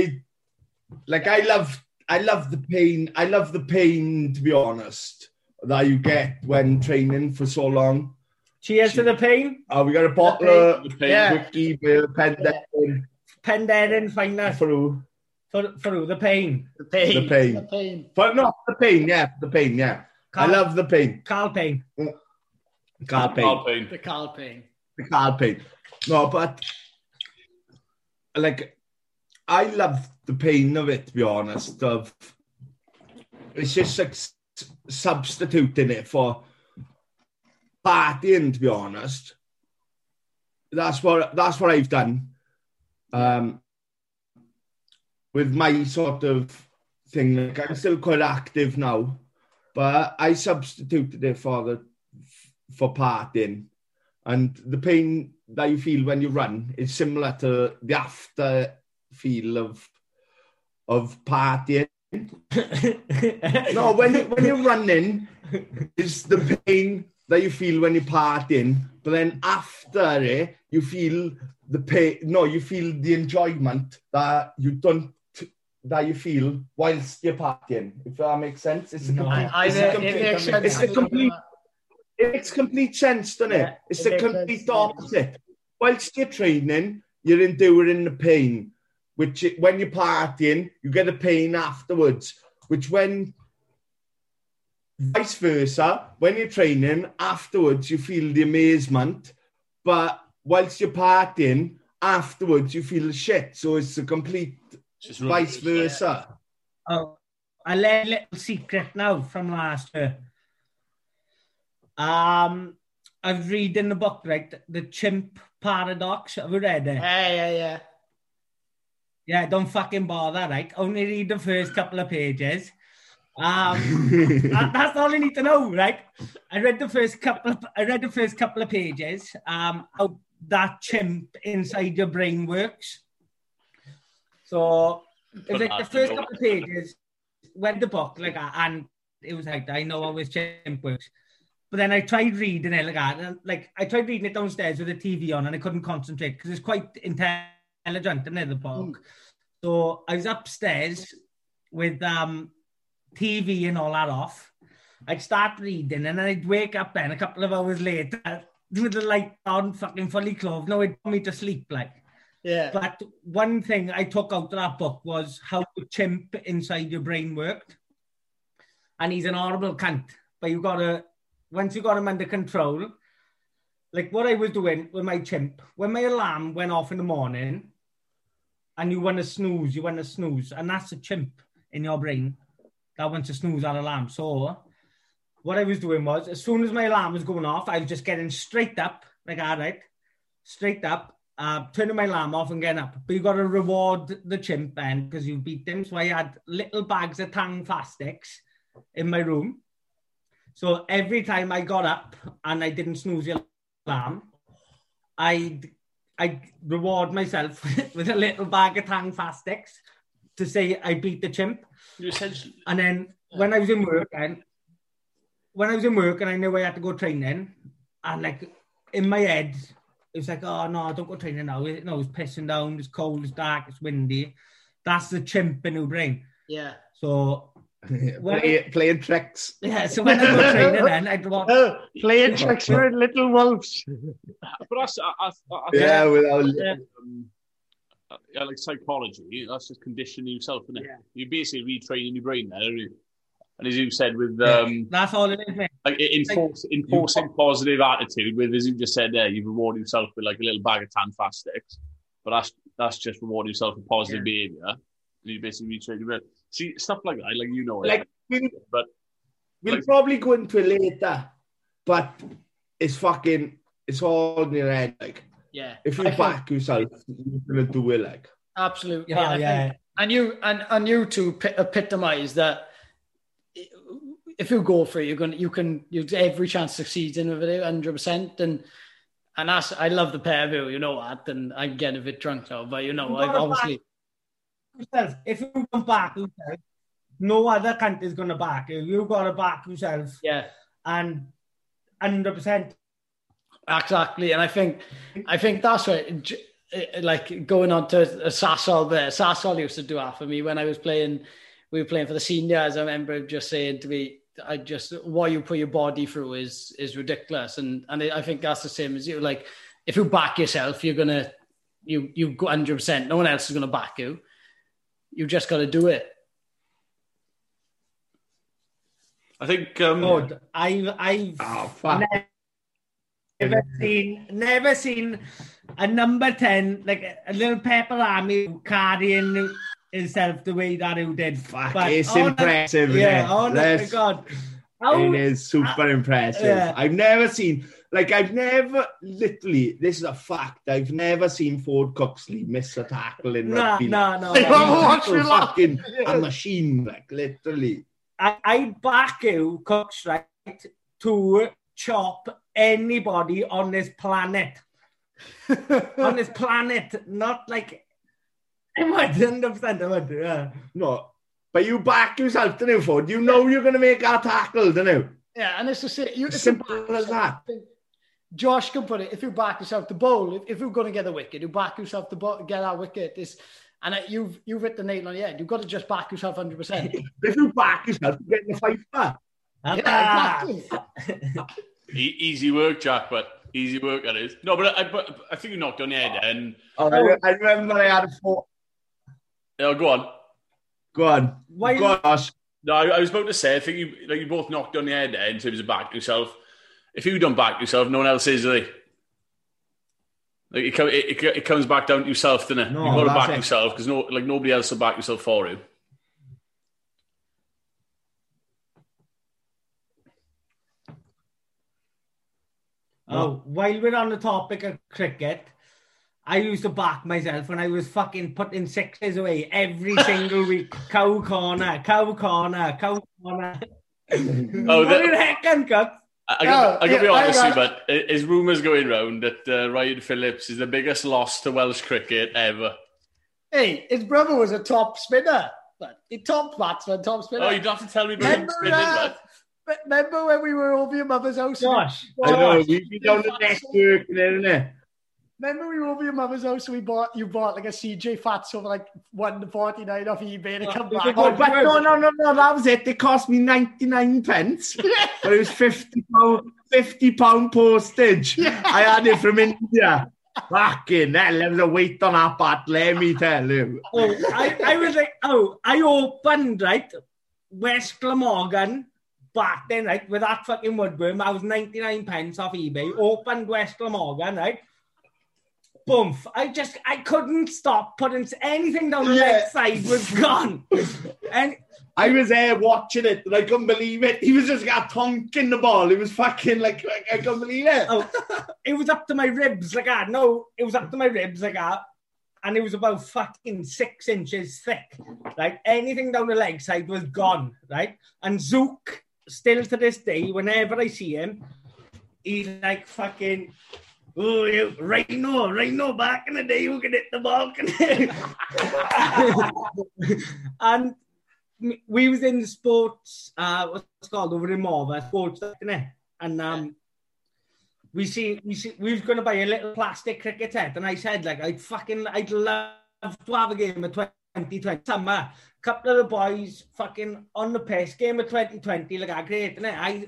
like I love I love the pain. I love the pain to be honest that you get when training for so long. cheers to the pain Oh, we got a bottle of the pain. Yeah. whiskey, beer, pen down Penderyn find that through. for, for the pain The pain. The pain. The pain. But not the pain, yeah, the pain, yeah. I love the pain. Carl Payne Car pain. Hard pain. The Carl pain. The card pain. No, but like I love the pain of it. To be honest, of it's just like substituting it for partying. To be honest, that's what that's what I've done. Um, with my sort of thing, like I'm still quite active now, but I substituted it for the for partying and the pain that you feel when you run is similar to the after feel of of partying. No, when you, when you're running, is the pain that you feel when you're partying, but then after it, you feel the pain. No, you feel the enjoyment that you don't that you feel whilst you're partying. If that makes sense, it's a No. complete. I, it's a complete makes sense. it's a complete it makes complete sense, doesn't it? Yeah, it's it the complete sense. opposite. Whilst you're training, you're enduring the pain, which it- when you're partying, you get the pain afterwards. Which when vice versa, when you're training, afterwards you feel the amazement, but whilst you're partying, afterwards you feel the shit. So it's a complete Just vice versa. Oh, I learned a little secret now from last year. Um, I've read in the book, right? The Chimp Paradox. Have you read it? Yeah, yeah, yeah. Yeah, don't fucking bother, right? Only read the first couple of pages. Um, that, that's all I need to know, right? I read the first couple. Of, I read the first couple of pages. Um, how that chimp inside your brain works. So it was like the first couple of pages. Read the book like, and it was like I know how this chimp works. But then I tried reading it like that, and like I tried reading it downstairs with the TV on, and I couldn't concentrate because it's quite intelligent, isn't it, the book? So I was upstairs with um TV and all that off. I'd start reading and then I'd wake up then a couple of hours later with the light on, fucking fully clothed. No, it put me to sleep like. Yeah. But one thing I took out of that book was how the chimp inside your brain worked. And he's an horrible cunt. But you've gotta once you got him under control, like what I was doing with my chimp, when my alarm went off in the morning and you want to snooze, you want to snooze, and that's a chimp in your brain that wants to snooze that alarm. So what I was doing was as soon as my alarm was going off, I was just getting straight up, like all right, straight up, uh, turning my alarm off and getting up. But you got to reward the chimp then because you beat them. So I had little bags of Tangfastics in my room. So every time I got up and I didn't snooze the alarm, I'd I reward myself with a little bag of Tangfastics to say I beat the chimp. You essentially, And then when I was in work, and when I was in work and I knew I had to go training, and like in my head, it was like, oh no, don't go training now. No, it's pissing down, it's cold, it's dark, it's windy. That's the chimp in your brain. Yeah. So Play, playing tricks. yeah, so when I go training then I'd want Oh, playing tricks with little wolves. But that's, I, I, I, Yeah, without. Yeah. um, yeah, like psychology, that's just conditioning yourself, isn't it? Yeah. You're basically retraining your brain there, aren't you? And as you said, with um, that's all it is, mate. like enforce, enforcing positive attitude, with as you just said there, you reward yourself with like a little bag of Tangfastics, but that's that's just rewarding yourself with positive behaviour. And you basically retrain your brain. See stuff like that, like you know it, Like, we'll, but we'll Like- probably go into it later, but it's fucking, it's all in your head. Like, Yeah. if you I think- back yourself, you're going to do it. Like, Absolutely. Yeah, I yeah. think- and you and, and you two epitomise that if you go for it, you're gonna you can you have every chance of succeeding with it, hundred percent. And and that's I love the pair of you, you know that. And I'm getting a bit drunk now, but you know, I've gotta obviously yourself. If you don't back yourself, no other country's gonna back you. You gotta back yourself yeah. and hundred percent. Exactly, and I think I think that's right. Like going on to Sassol there, Sassol used to do that for me when I was playing. We were playing for the seniors. I remember just saying to me, "I just what you put your body through is is ridiculous," and and I think that's the same as you. Like if you back yourself, you're gonna you you go hundred percent. No one else is gonna back you. you've just got to do it. I think. Um, God, I've I've oh, never, never seen never seen a number ten like a little pepper army carrying himself the way that he did. Fuck, but it's honest, impressive. Yeah, yeah. honest Let's, to God. How, it is super uh, impressive. Yeah. I've never seen like, I've never, literally, this is a fact. I've never seen Foard Cooksley miss a tackle in no, rugby. no, no. Hey, no. Mama, watch me He's fucking a machine, like, literally. I, I back you, Cooks, right, to chop anybody on this planet. on this planet, not like I would, 100%, I would, yeah. No. But you back yourself, don't you, Ford? You know you're going to make that tackle, don't you? Yeah, and it's the same. You, if you Simple back as that. Josh can put it. If you back yourself to bowl, if, if you're going to get a wicket, you back yourself to bowl, get that wicket. It's, and it- you've you've hit the nail on the head. You've got to just back yourself hundred percent. If you back yourself, you're getting the fight back. Ah, e- easy work, Jack, but easy work that is. No, but I, but I think you knocked on the head, and Oh, I, I remember I had a four. yeah, go on. Go on. Why- Go on, Josh. No, I, I was about to say, I think you like you both knocked on the head there in terms of back yourself. If you don't back yourself, no one else is, they? Like it, it, it, it comes back down to yourself, doesn't it? No, You've got to back it. yourself because no, like nobody else will back yourself for you. Oh, while we're on the topic of cricket, I used to back myself when I was fucking putting sixes away every single week. Cow corner, cow corner, cow corner. Oh, what that- do you reckon, Cut? I, I, got, Oh, I got to be honest, with you, but i- is rumours going round that uh, Ryan Phillips is the biggest loss to Welsh cricket ever? hey, his brother was a top spinner, but he top batsman, top spinner. Oh, you don't have to tell me about him remember, spinning, uh, but but remember when we were over your mother's house? Josh, I know, Josh, we've been down the network, isn't it? Remember we were over your mother's house? and We bought you bought like a CJ Fats over like one forty nine off eBay to come back. Oh, but no, no, no, no, that was it. It cost me 99 pence. but it was 50 pound, 50 pound postage. I had it from India. Fucking hell, there was a weight on that bat, let me tell you. oh, I, I was like, oh, I opened, right, West Glamorgan, back then, right, with that fucking woodworm. I was 99 pence off eBay, opened West Glamorgan, right? Boom. I just, I couldn't stop putting anything down the Yeah. left side was gone. and I was there watching it and I couldn't believe it. He was just got tonking the ball. It was fucking like, like I couldn't believe it. oh, it was up to my ribs like that. No, it was up to my ribs like that. And it was about fucking six inches thick. Like Anything down the leg side was gone. Right? And Zook, still to this day, whenever I see him, he's like fucking. Ooh, you, Rhino, Rhino back in the day who could hit the balcony. and we was in sports, uh, what's called over in Morva, sports, it? And um, we see, we see, we was going to buy a little plastic cricket head, and I said, like, I'd fucking, I'd love to have a game of 2020 summer. Couple of the boys fucking on the piss, game of 2020, like, I great, and I,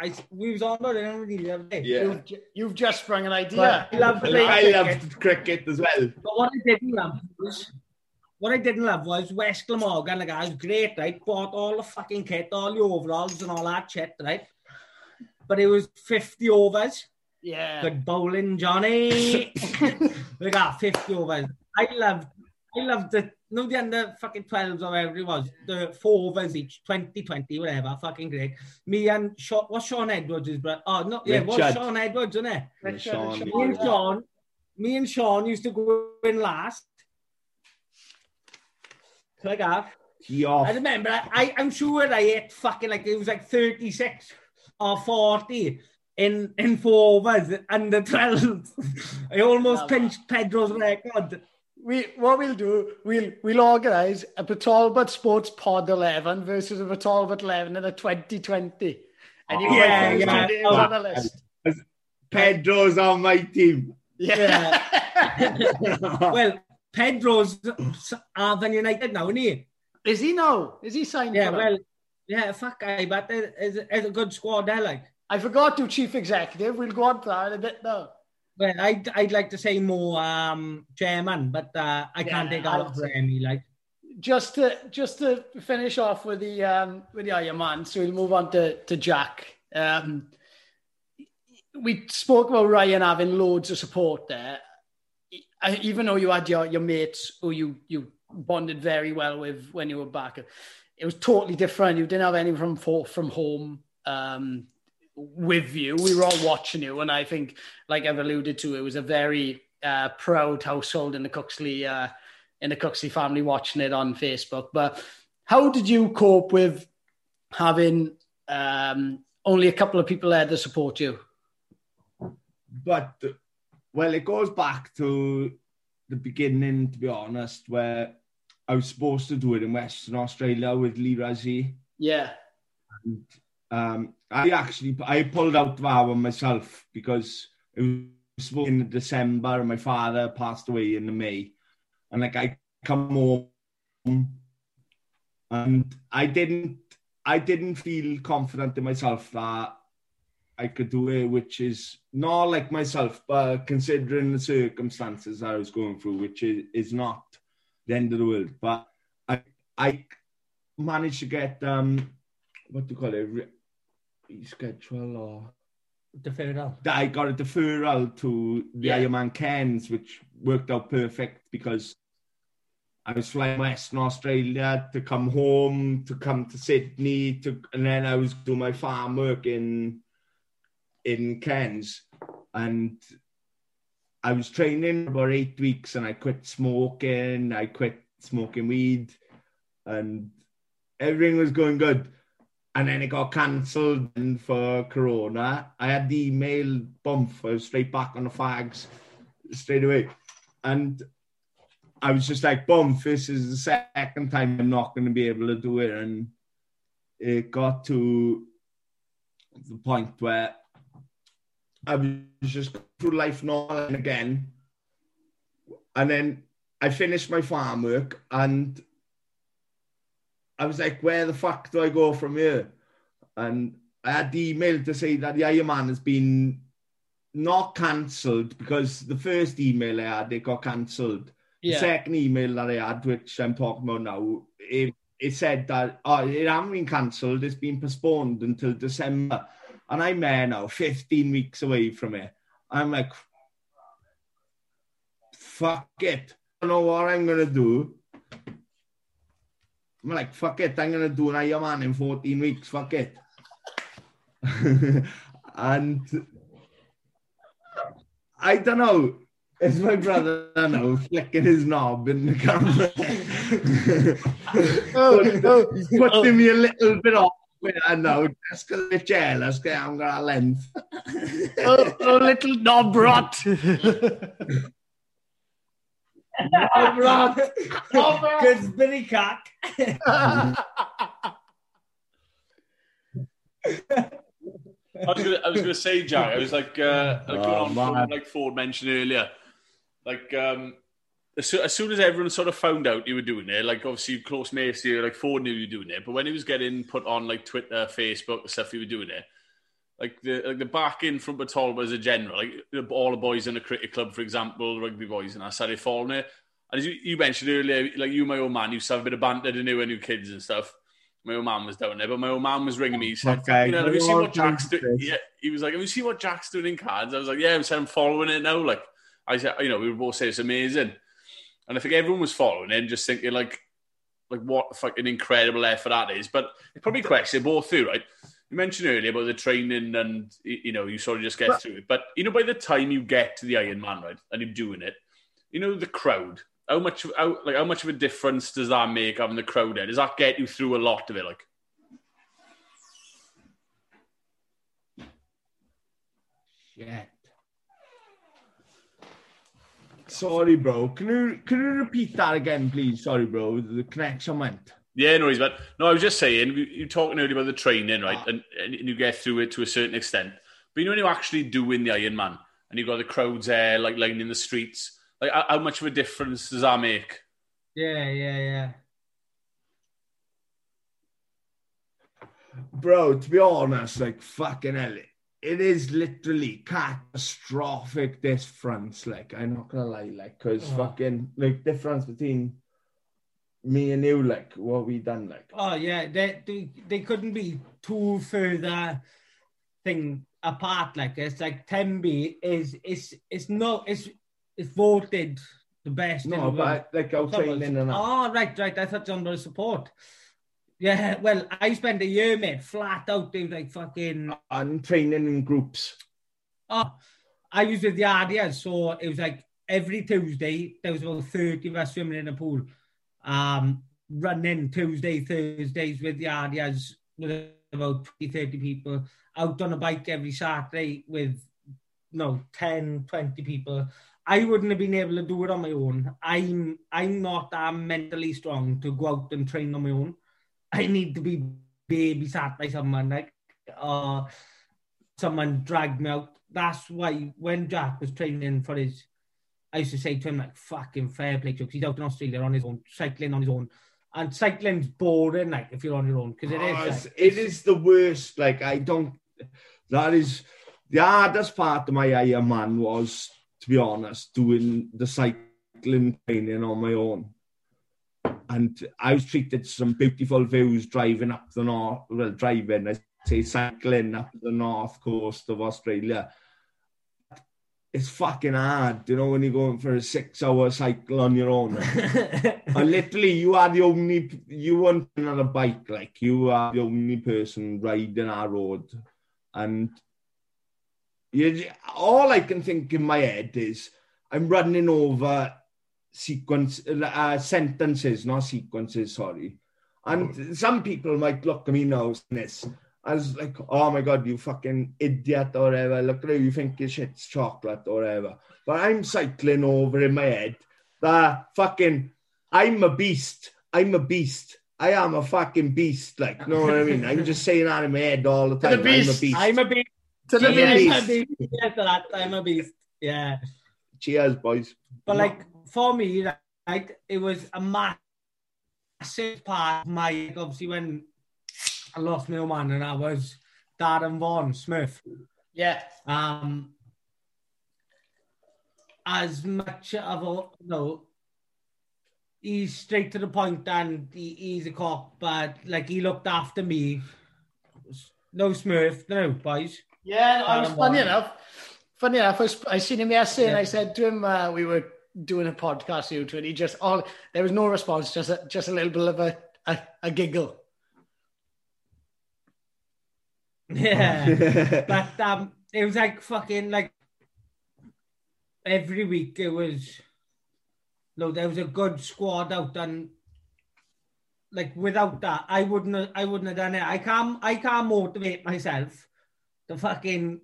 I we was on about it already the other day. Yeah. You've, ju- you've just sprung an idea. But I love I, playing I cricket. loved cricket as well. But what I didn't love was what I didn't love was West Glamorgan, the guy's great, right? Bought all the fucking kit, all the overalls and all that shit, right? But it was 50 overs. Yeah. Good bowling, Johnny. we got 50 overs. I loved I loved the no the under fucking 12s or whatever it was. The four overs each, 20, 20, whatever, fucking great. Me and Sean what's Sean Edwards' brother? Oh no, yeah, what's Richard. Sean Edwards, isn't it? Richard Sean. and Me and Sean, Sean, me and Sean used to go in last. So I got. He I remember. I, I'm sure I ate fucking like it was like 36 or 40 in in four overs under 12. I almost Love pinched Pedro's record. We what we'll do, we'll we'll organise a Talbot Sports Pod 11 versus a Talbot 11 in a 2020. And you Oh, can yeah, write those yeah. two names on the list. Pedro's on my team. Yeah. Well, Pedro's Arden United now, isn't he? Is he now? Is he signed Yeah, for them? well, yeah, fuck I, but it's, it's a good squad there, like. I forgot to chief executive. We'll go on to that in a bit now. Well, I'd, I'd like to say more um, chairman, but uh, I can't Yeah, take all of Remy, like. Just to just to finish off with the um with the Iron Man, so we'll move on to to Jack. Um, we spoke about Ryan having loads of support there. I, even though you had your, your mates who you you bonded very well with when you were back, it was totally different. You didn't have anyone from from home um, with you. We were all watching you, and I think, like I've alluded to, it was a very uh, proud household in the Cooksley uh, in the Cooksley family watching it on Facebook. But how did you cope with having um, only a couple of people there to support you? But well, it goes back to the beginning, to be honest, where I was supposed to do it in Western Australia with Lee Razzie. Yeah, Um, I actually I pulled out that one myself because it was in December and my father passed away in May, and like I come home and I didn't I didn't feel confident in myself that I could do it, which is not like myself, but considering the circumstances I was going through, which is, is not the end of the world. But I I managed to get um what do you call it schedule or Deferral. that I got a deferral to the Yeah. Ironman Cairns, which worked out perfect because I was flying west in Australia to come home, to come to Sydney, to and then I was doing my farm work in in Cairns, and I was training for about eight weeks, and I quit smoking. I quit smoking weed, and everything was going good and then it got cancelled for Corona. I had the email bump. I was straight back on the fags straight away. And I was just like, bump, this is the second time I'm not going to be able to do it. And it got to the point where I was just through life normal and again. And then I finished my farm work and I was like, where the fuck do I go from here? And I had the email to say that the Iron Man has been not cancelled because the first email I had, it got cancelled. Yeah. The second email that I had, which I'm talking about now, it, it said that oh, it hasn't been cancelled, it's been postponed until December. And I'm there now, 15 weeks away from it. I'm like, fuck it. I don't know what I'm going to do. I'm like, fuck it, I'm going to do an Ironman in 14 weeks, fuck it. and I don't know, it's my brother, now flicking his knob in the camera. oh, oh, oh, putting me a little bit off with I know, just because they're jealous, because I'm going to length. oh, oh, little knob rot. Oh, Rob. Good Billy cock. I was gonna, I was gonna say, Jack. I was like, uh, like, Oh, going on from, like Foard mentioned earlier, like um, as, soo- as soon as everyone sort of found out you were doing it, like obviously close mates to you, like Foard knew you were doing it, but when he was getting put on like Twitter, Facebook, stuff you were doing it, like the like the back in from Batalba as a general, like all the boys in the cricket club, for example, rugby boys, and I started following it. And as you, you mentioned earlier, like you, my old man, used to have a bit of banter to new and new kids and stuff. My old man was down there, but my old man was ringing me. He said, Okay, "You know, have you seen what Jack's doing?" Yeah, he was like, "Have you seen what Jack's doing in cards?" I was like, "Yeah." I said, "I'm following it now." Like I said, you know, we were both saying it's amazing, and I think everyone was following it, and just thinking like, like what fucking incredible effort that is. But it's probably question both through, right? You mentioned earlier about the training, and you know, you sort of just get through it. But you know, by the time you get to the Iron Man, right, and you're doing it, you know, the crowd. How much, how, like, how much of a difference does that make having the crowd there? Does that get you through a lot of it? Like, Shit. Sorry, bro. Can you can you repeat that again, please? Sorry, bro. The connection went. Yeah, no, worries, but no, I was just saying, you- you're talking earlier about the training, right? Ah. And, and you get through it to a certain extent. But you know, when you're actually doing the Iron Man and you've got the crowds there, like lining the streets, like how, how much of a difference does that make? Yeah, yeah, yeah. Bro, to be honest, like fucking hell, it is literally catastrophic difference. Like, I'm not gonna lie, like, cause Oh. fucking like difference between me and you, like, what we done, like. Oh yeah, they, they they couldn't be two further thing apart. Like it's like Tenby is it's it's not it's it's voted the best. in No, but like our training and that. Oh right, right. I thought under support. Yeah, well, I spent a year, mate, flat out doing like fucking. and training in groups. Oh, I was with the Ardias, so it was like every Tuesday there was about thirty of us swimming in a pool, um, running Tuesday, Thursdays with the Ardias with about 20, 30 people out on a bike every Saturday with no 10, 20 people. I wouldn't have been able to do it on my own. I'm I'm not that mentally strong to go out and train on my own. I need to be babysat by someone like uh someone dragged me out. That's why when Jack was training for his I used to say to him like fucking fair play because he's out in Australia on his own, cycling on his own. And cycling's boring, like if you're on your own, because it is. Oh, it's- like, it is the worst. Like I don't. That is the hardest part of my Iron Man was, to be honest, doing the cycling training on my own. And I was treated to some beautiful views driving up the north. Well, driving, I say cycling up the north coast of Australia. It's fucking hard, you know, when you're going for a six-hour cycle on your own. And literally, you are the only, you weren't on a bike, like, you are the only person riding our road. And you, all I can think in my head is I'm running over sequence, uh, sentences, not sequences, sorry. And some people might look at me now, saying this, was like, oh my God, you fucking idiot or whatever. Look at you think your shit's chocolate or whatever. But I'm cycling over in my head that fucking I'm a beast. I'm a beast. I am a fucking beast. Like, know what I mean? I'm just saying that in my head all the the time. I'm a beast. beast. I'm a beast. To the Yeah, beast. I'm a beast. Yes, that. I'm a beast. Yeah. Cheers, boys. But like for me, like it was a massive part of my obviously when I lost my man and I was Darren Vaughan Smith. Yeah. Um as much of a no he's straight to the point and he, he's a cop, but like he looked after me. No Smurf, no boys. Yeah, I was Darren funny Vaughan. enough. Funny enough, I, was, I seen him yesterday and I said to him, uh, we were doing a podcast, you two, and he just, all there was no response, just a, just a little bit of a, a, a giggle. Yeah. but um, it was like fucking like every week it was no, there was a good squad out and like without that I wouldn't I wouldn't have done it. I can't I can't motivate myself to fucking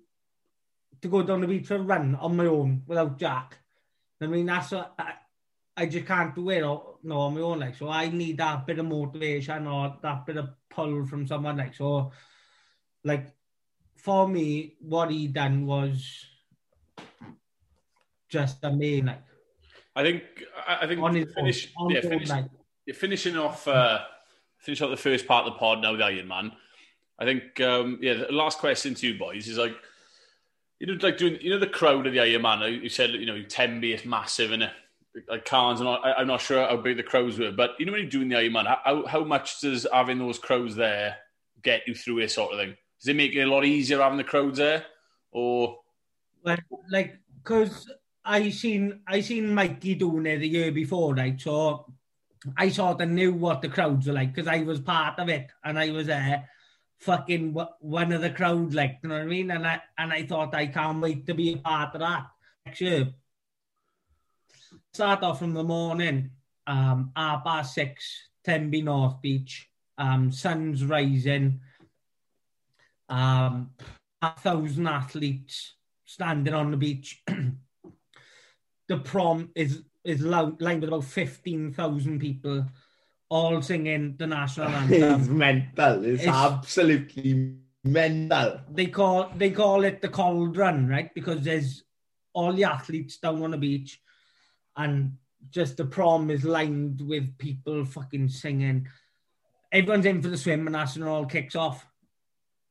to go down the beach and run on my own without Jack. I mean that's what I, I just can't do it or no on my own like so I need that bit of motivation or that bit of pull from someone like so like for me, what he done was just amazing. Like, I think I think on his finish, own, yeah, finish, you're finishing off uh, finish off the first part of the pod now with Iron Man. I think um, yeah, the last question to you boys is like you know like doing you know the crowd of the Iron Man. You said you know Tenby is massive and like Cairns. I'm I- I'm not sure how big the crowds were, but you know when you're doing the Iron Man, how how much does having those crowds there get you through it sort of thing? does it make it a lot easier having the crowd there? Or well, like because I seen I seen Mikey doing it the year before, right? So I sort of knew what the crowds were like because I was part of it and I was there. Fucking one of the crowd, like you know what I mean, and I and I thought I can't wait to be a part of that next year. Start off from the morning, um, half past six, ten be North Beach, um, sun's rising, um, a thousand athletes standing on the beach. the prom is is lined with about fifteen thousand people, all singing the national anthem. It's mental. It's, It's- absolutely mental. they call they call it the cauldron, right? Because there's all the athletes down on the beach, and just the prom is lined with people fucking singing. Everyone's in for the swim, and that's when it all kicks off.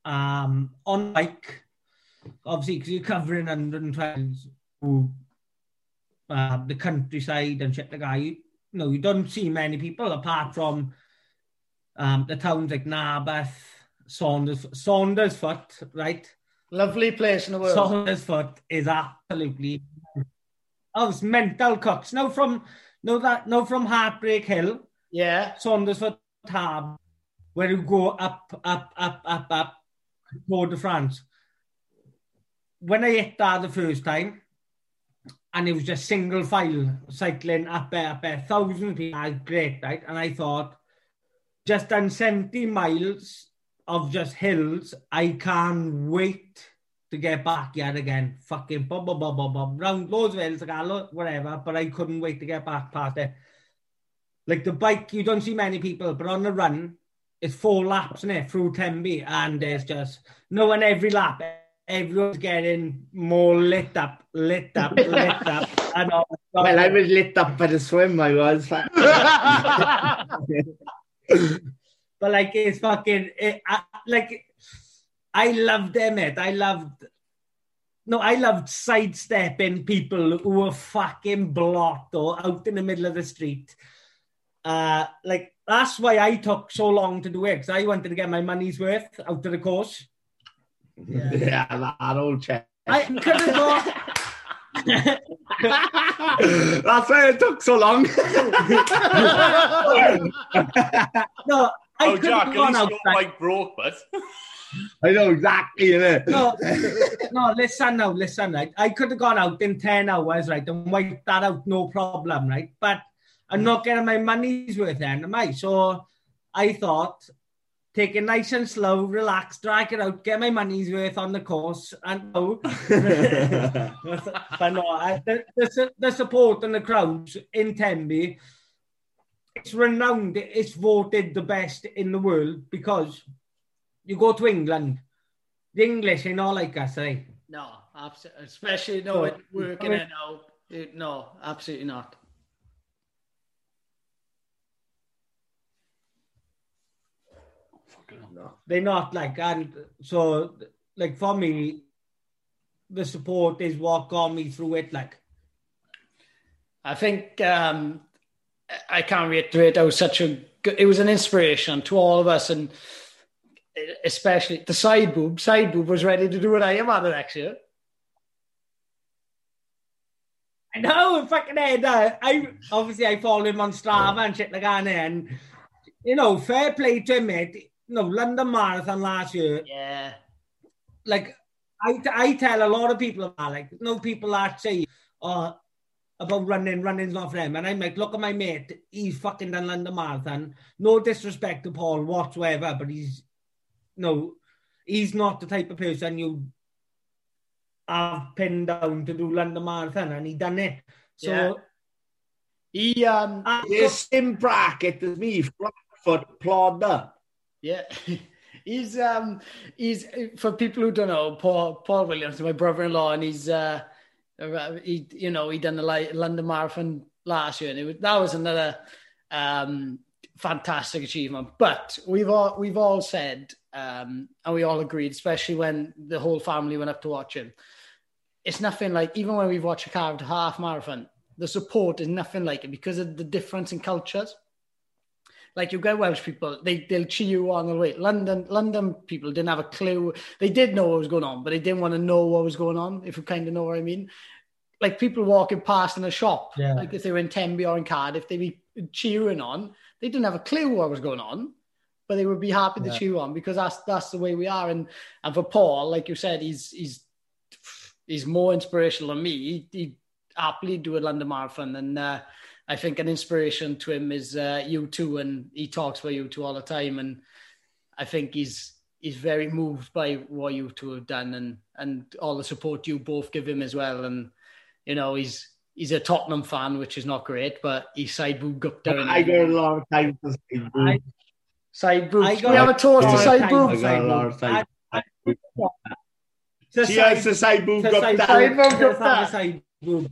Um, on bike, obviously, because you're covering 112 who, uh, the countryside and shit like that. You, you know, you don't see many people apart from um, the towns like Narberth, Saunders, Saundersfoot, right? Lovely place in the world. Saundersfoot is absolutely oh, it's mental cooks. No from no that no from Heartbreak Hill, yeah. Saundersfoot Tab, where you go up, up, up, up, up, Tour de France. When I hit that the first time, and it was just single file cycling up there, up there, thousand people, ah, great, right? And I thought, just done 70 miles of just hills, I can't wait to get back yet again. Fucking bob, bob, bob, bob, bob, round loads of hills, like, whatever, but I couldn't wait to get back past it. Like the bike, you don't see many people, but on the run, it's four laps in it through Tenby, and there's just no one every lap. Everyone's getting more lit up, lit up, lit up. And all Well, I was lit up by the swim, I was. but like it's fucking it, I, like I loved them it. I loved no, I loved sidestepping people who were fucking blocked or out in the middle of the street. Uh, like that's why I took so long to do it because I wanted to get my money's worth out of the course. yeah, that old check. I could have got. That's why it took so long. no, I oh could Jack, have at gone least out. your bike broke, but I know exactly, innit? No, no, listen now, listen, right? I could have gone out in 10 hours, right, and wiped that out, no problem, right? But I'm not getting my money's worth then, am I? So I thought, take it nice and slow, relax, drag it out, get my money's worth on the course, and no. but no, I, the, the, the support and the crowds in Tenby, it's renowned, it's voted the best in the world because you go to England, the English ain't all like us, eh? No, absolutely. Especially no So, working I mean- it now. It- No, absolutely not. Fucking hell. They're not like, and so, like, for me, the support is what got me through it. Like, I think um, I can't reiterate how such a good, it was an inspiration to all of us, and especially the side boob. Side boob was ready to do what I am at the next year. I know, fucking head. Uh, I obviously I follow him on Strava and shit like that, and you know, fair play to him, mate. You know, London Marathon last year, Yeah, like I, I tell a lot of people about like no people that say uh, about running, running's not for them. And I'm like, look at my mate, he's fucking done London Marathon. No disrespect to Paul whatsoever, but he's no, he's not the type of person you have pinned down to do London Marathon, and he done it. So Yeah. he um, I- Yes, same bracket as me, flat foot plodder. Yeah, he's um he's for people who don't know Paul Paul Williams, my brother-in-law, and he's uh he you know he done the London Marathon last year, and it was, that was another um fantastic achievement. But we've all we've all said um and we all agreed, especially when the whole family went up to watch him. It's nothing like even when we've watched a Cardiff half marathon, the support is nothing like it because of the difference in cultures like you get Welsh people, they they'll cheer you on the way. London London people didn't have a clue. They did know what was going on, but they didn't want to know what was going on. If you kind of know what I mean. Like people walking past in a shop, Yeah. like if they were in Tenby or in Cardiff, they'd be cheering on. They didn't have a clue what was going on, but they would be happy to cheer on because that's that's the way we are. And and for Paul, like you said, he's he's he's more inspirational than me. He, he happily do a London Marathon, and uh, I think an inspiration to him is uh, you two, and he talks about you two all the time, and I think he's he's very moved by what you two have done, and and all the support you both give him as well, and you know he's. He's a Tottenham fan, which is not great, but he's side boob Gupta. and- I got a lot of time to say. I- Side boob. We got have a toast to side boob. I got a lot of time. To Cheers side- to side boob to side boob to Gupta. side boob.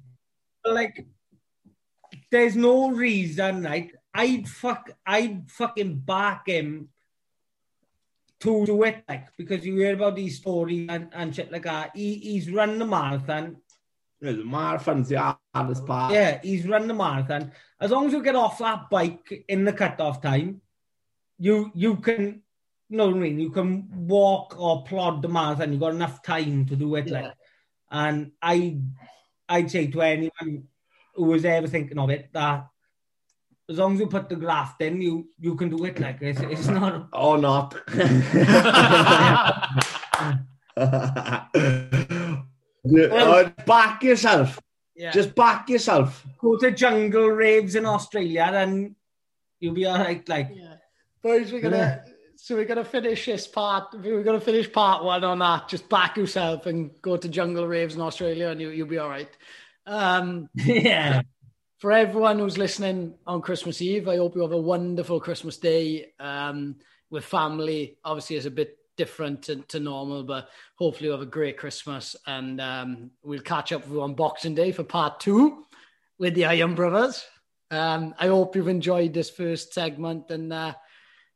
Like, there's no reason, like, I'd fuck, I'd fucking back him to do it, like, because you hear about these stories and, and shit like that. He, he's run the marathon. Yeah, the marathon's the hardest part. Yeah, he's run the marathon. As long as you get off that bike in the cut-off time, you you can, you know what I mean? You can walk or plod the marathon. You've got enough time to do it. Yeah. Like, and I, I'd say to anyone who was ever thinking of it that as long as you put the graft in, you you can do it. Like it's, it's not. Or not. Uh, back yourself. Yeah. Just back yourself. Go to jungle raves in Australia, and you'll be all right. Like Yeah. Boys, we're gonna so we're gonna finish this part. We're gonna finish part one on that. Just back yourself and go to jungle raves in Australia, and you, you'll be all right. Um, yeah. for everyone who's listening on Christmas Eve, I hope you have a wonderful Christmas day um, with family. Obviously, it's a bit different to, to normal, but hopefully, you have a great Christmas. And um, we'll catch up with you on Boxing Day for part two with the Iron Brothers. Um, I hope you've enjoyed this first segment, and uh,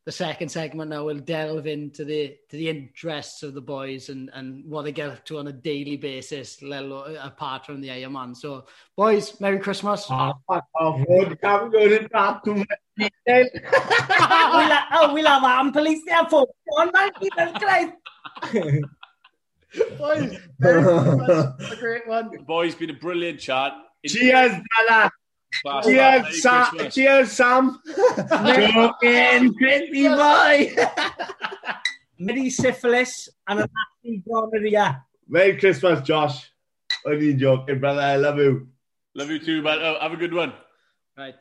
the second segment now we'll delve into the to the interests of the boys and, and what they get up to on a daily basis, let alone uh, apart from the Iron Man. So, boys, Merry Christmas. Oh, fuck off. Road. Can't that too much detail. we'll, have, oh, we'll have armed police there for one man. Jesus Christ. Boys, Merry Christmas. a great one. Boys, been a brilliant chat. Cheers, brother. Class, Merry Cheers, Sam. Christmas. Cheers, Sam. Joking, pretty boy. Many syphilis and a nasty gonorrhea. Merry Christmas, Josh. Only joking, brother. I love you. Love you too, man. Oh, have a good one. Right.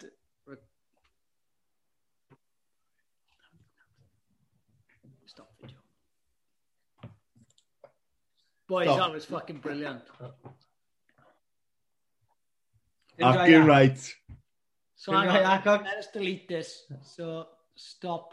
Stop video. Boys, Stop. that was fucking brilliant. Enjoy Fucking that. right. So hang Enjoy on, that, Cook. let's delete this. So stop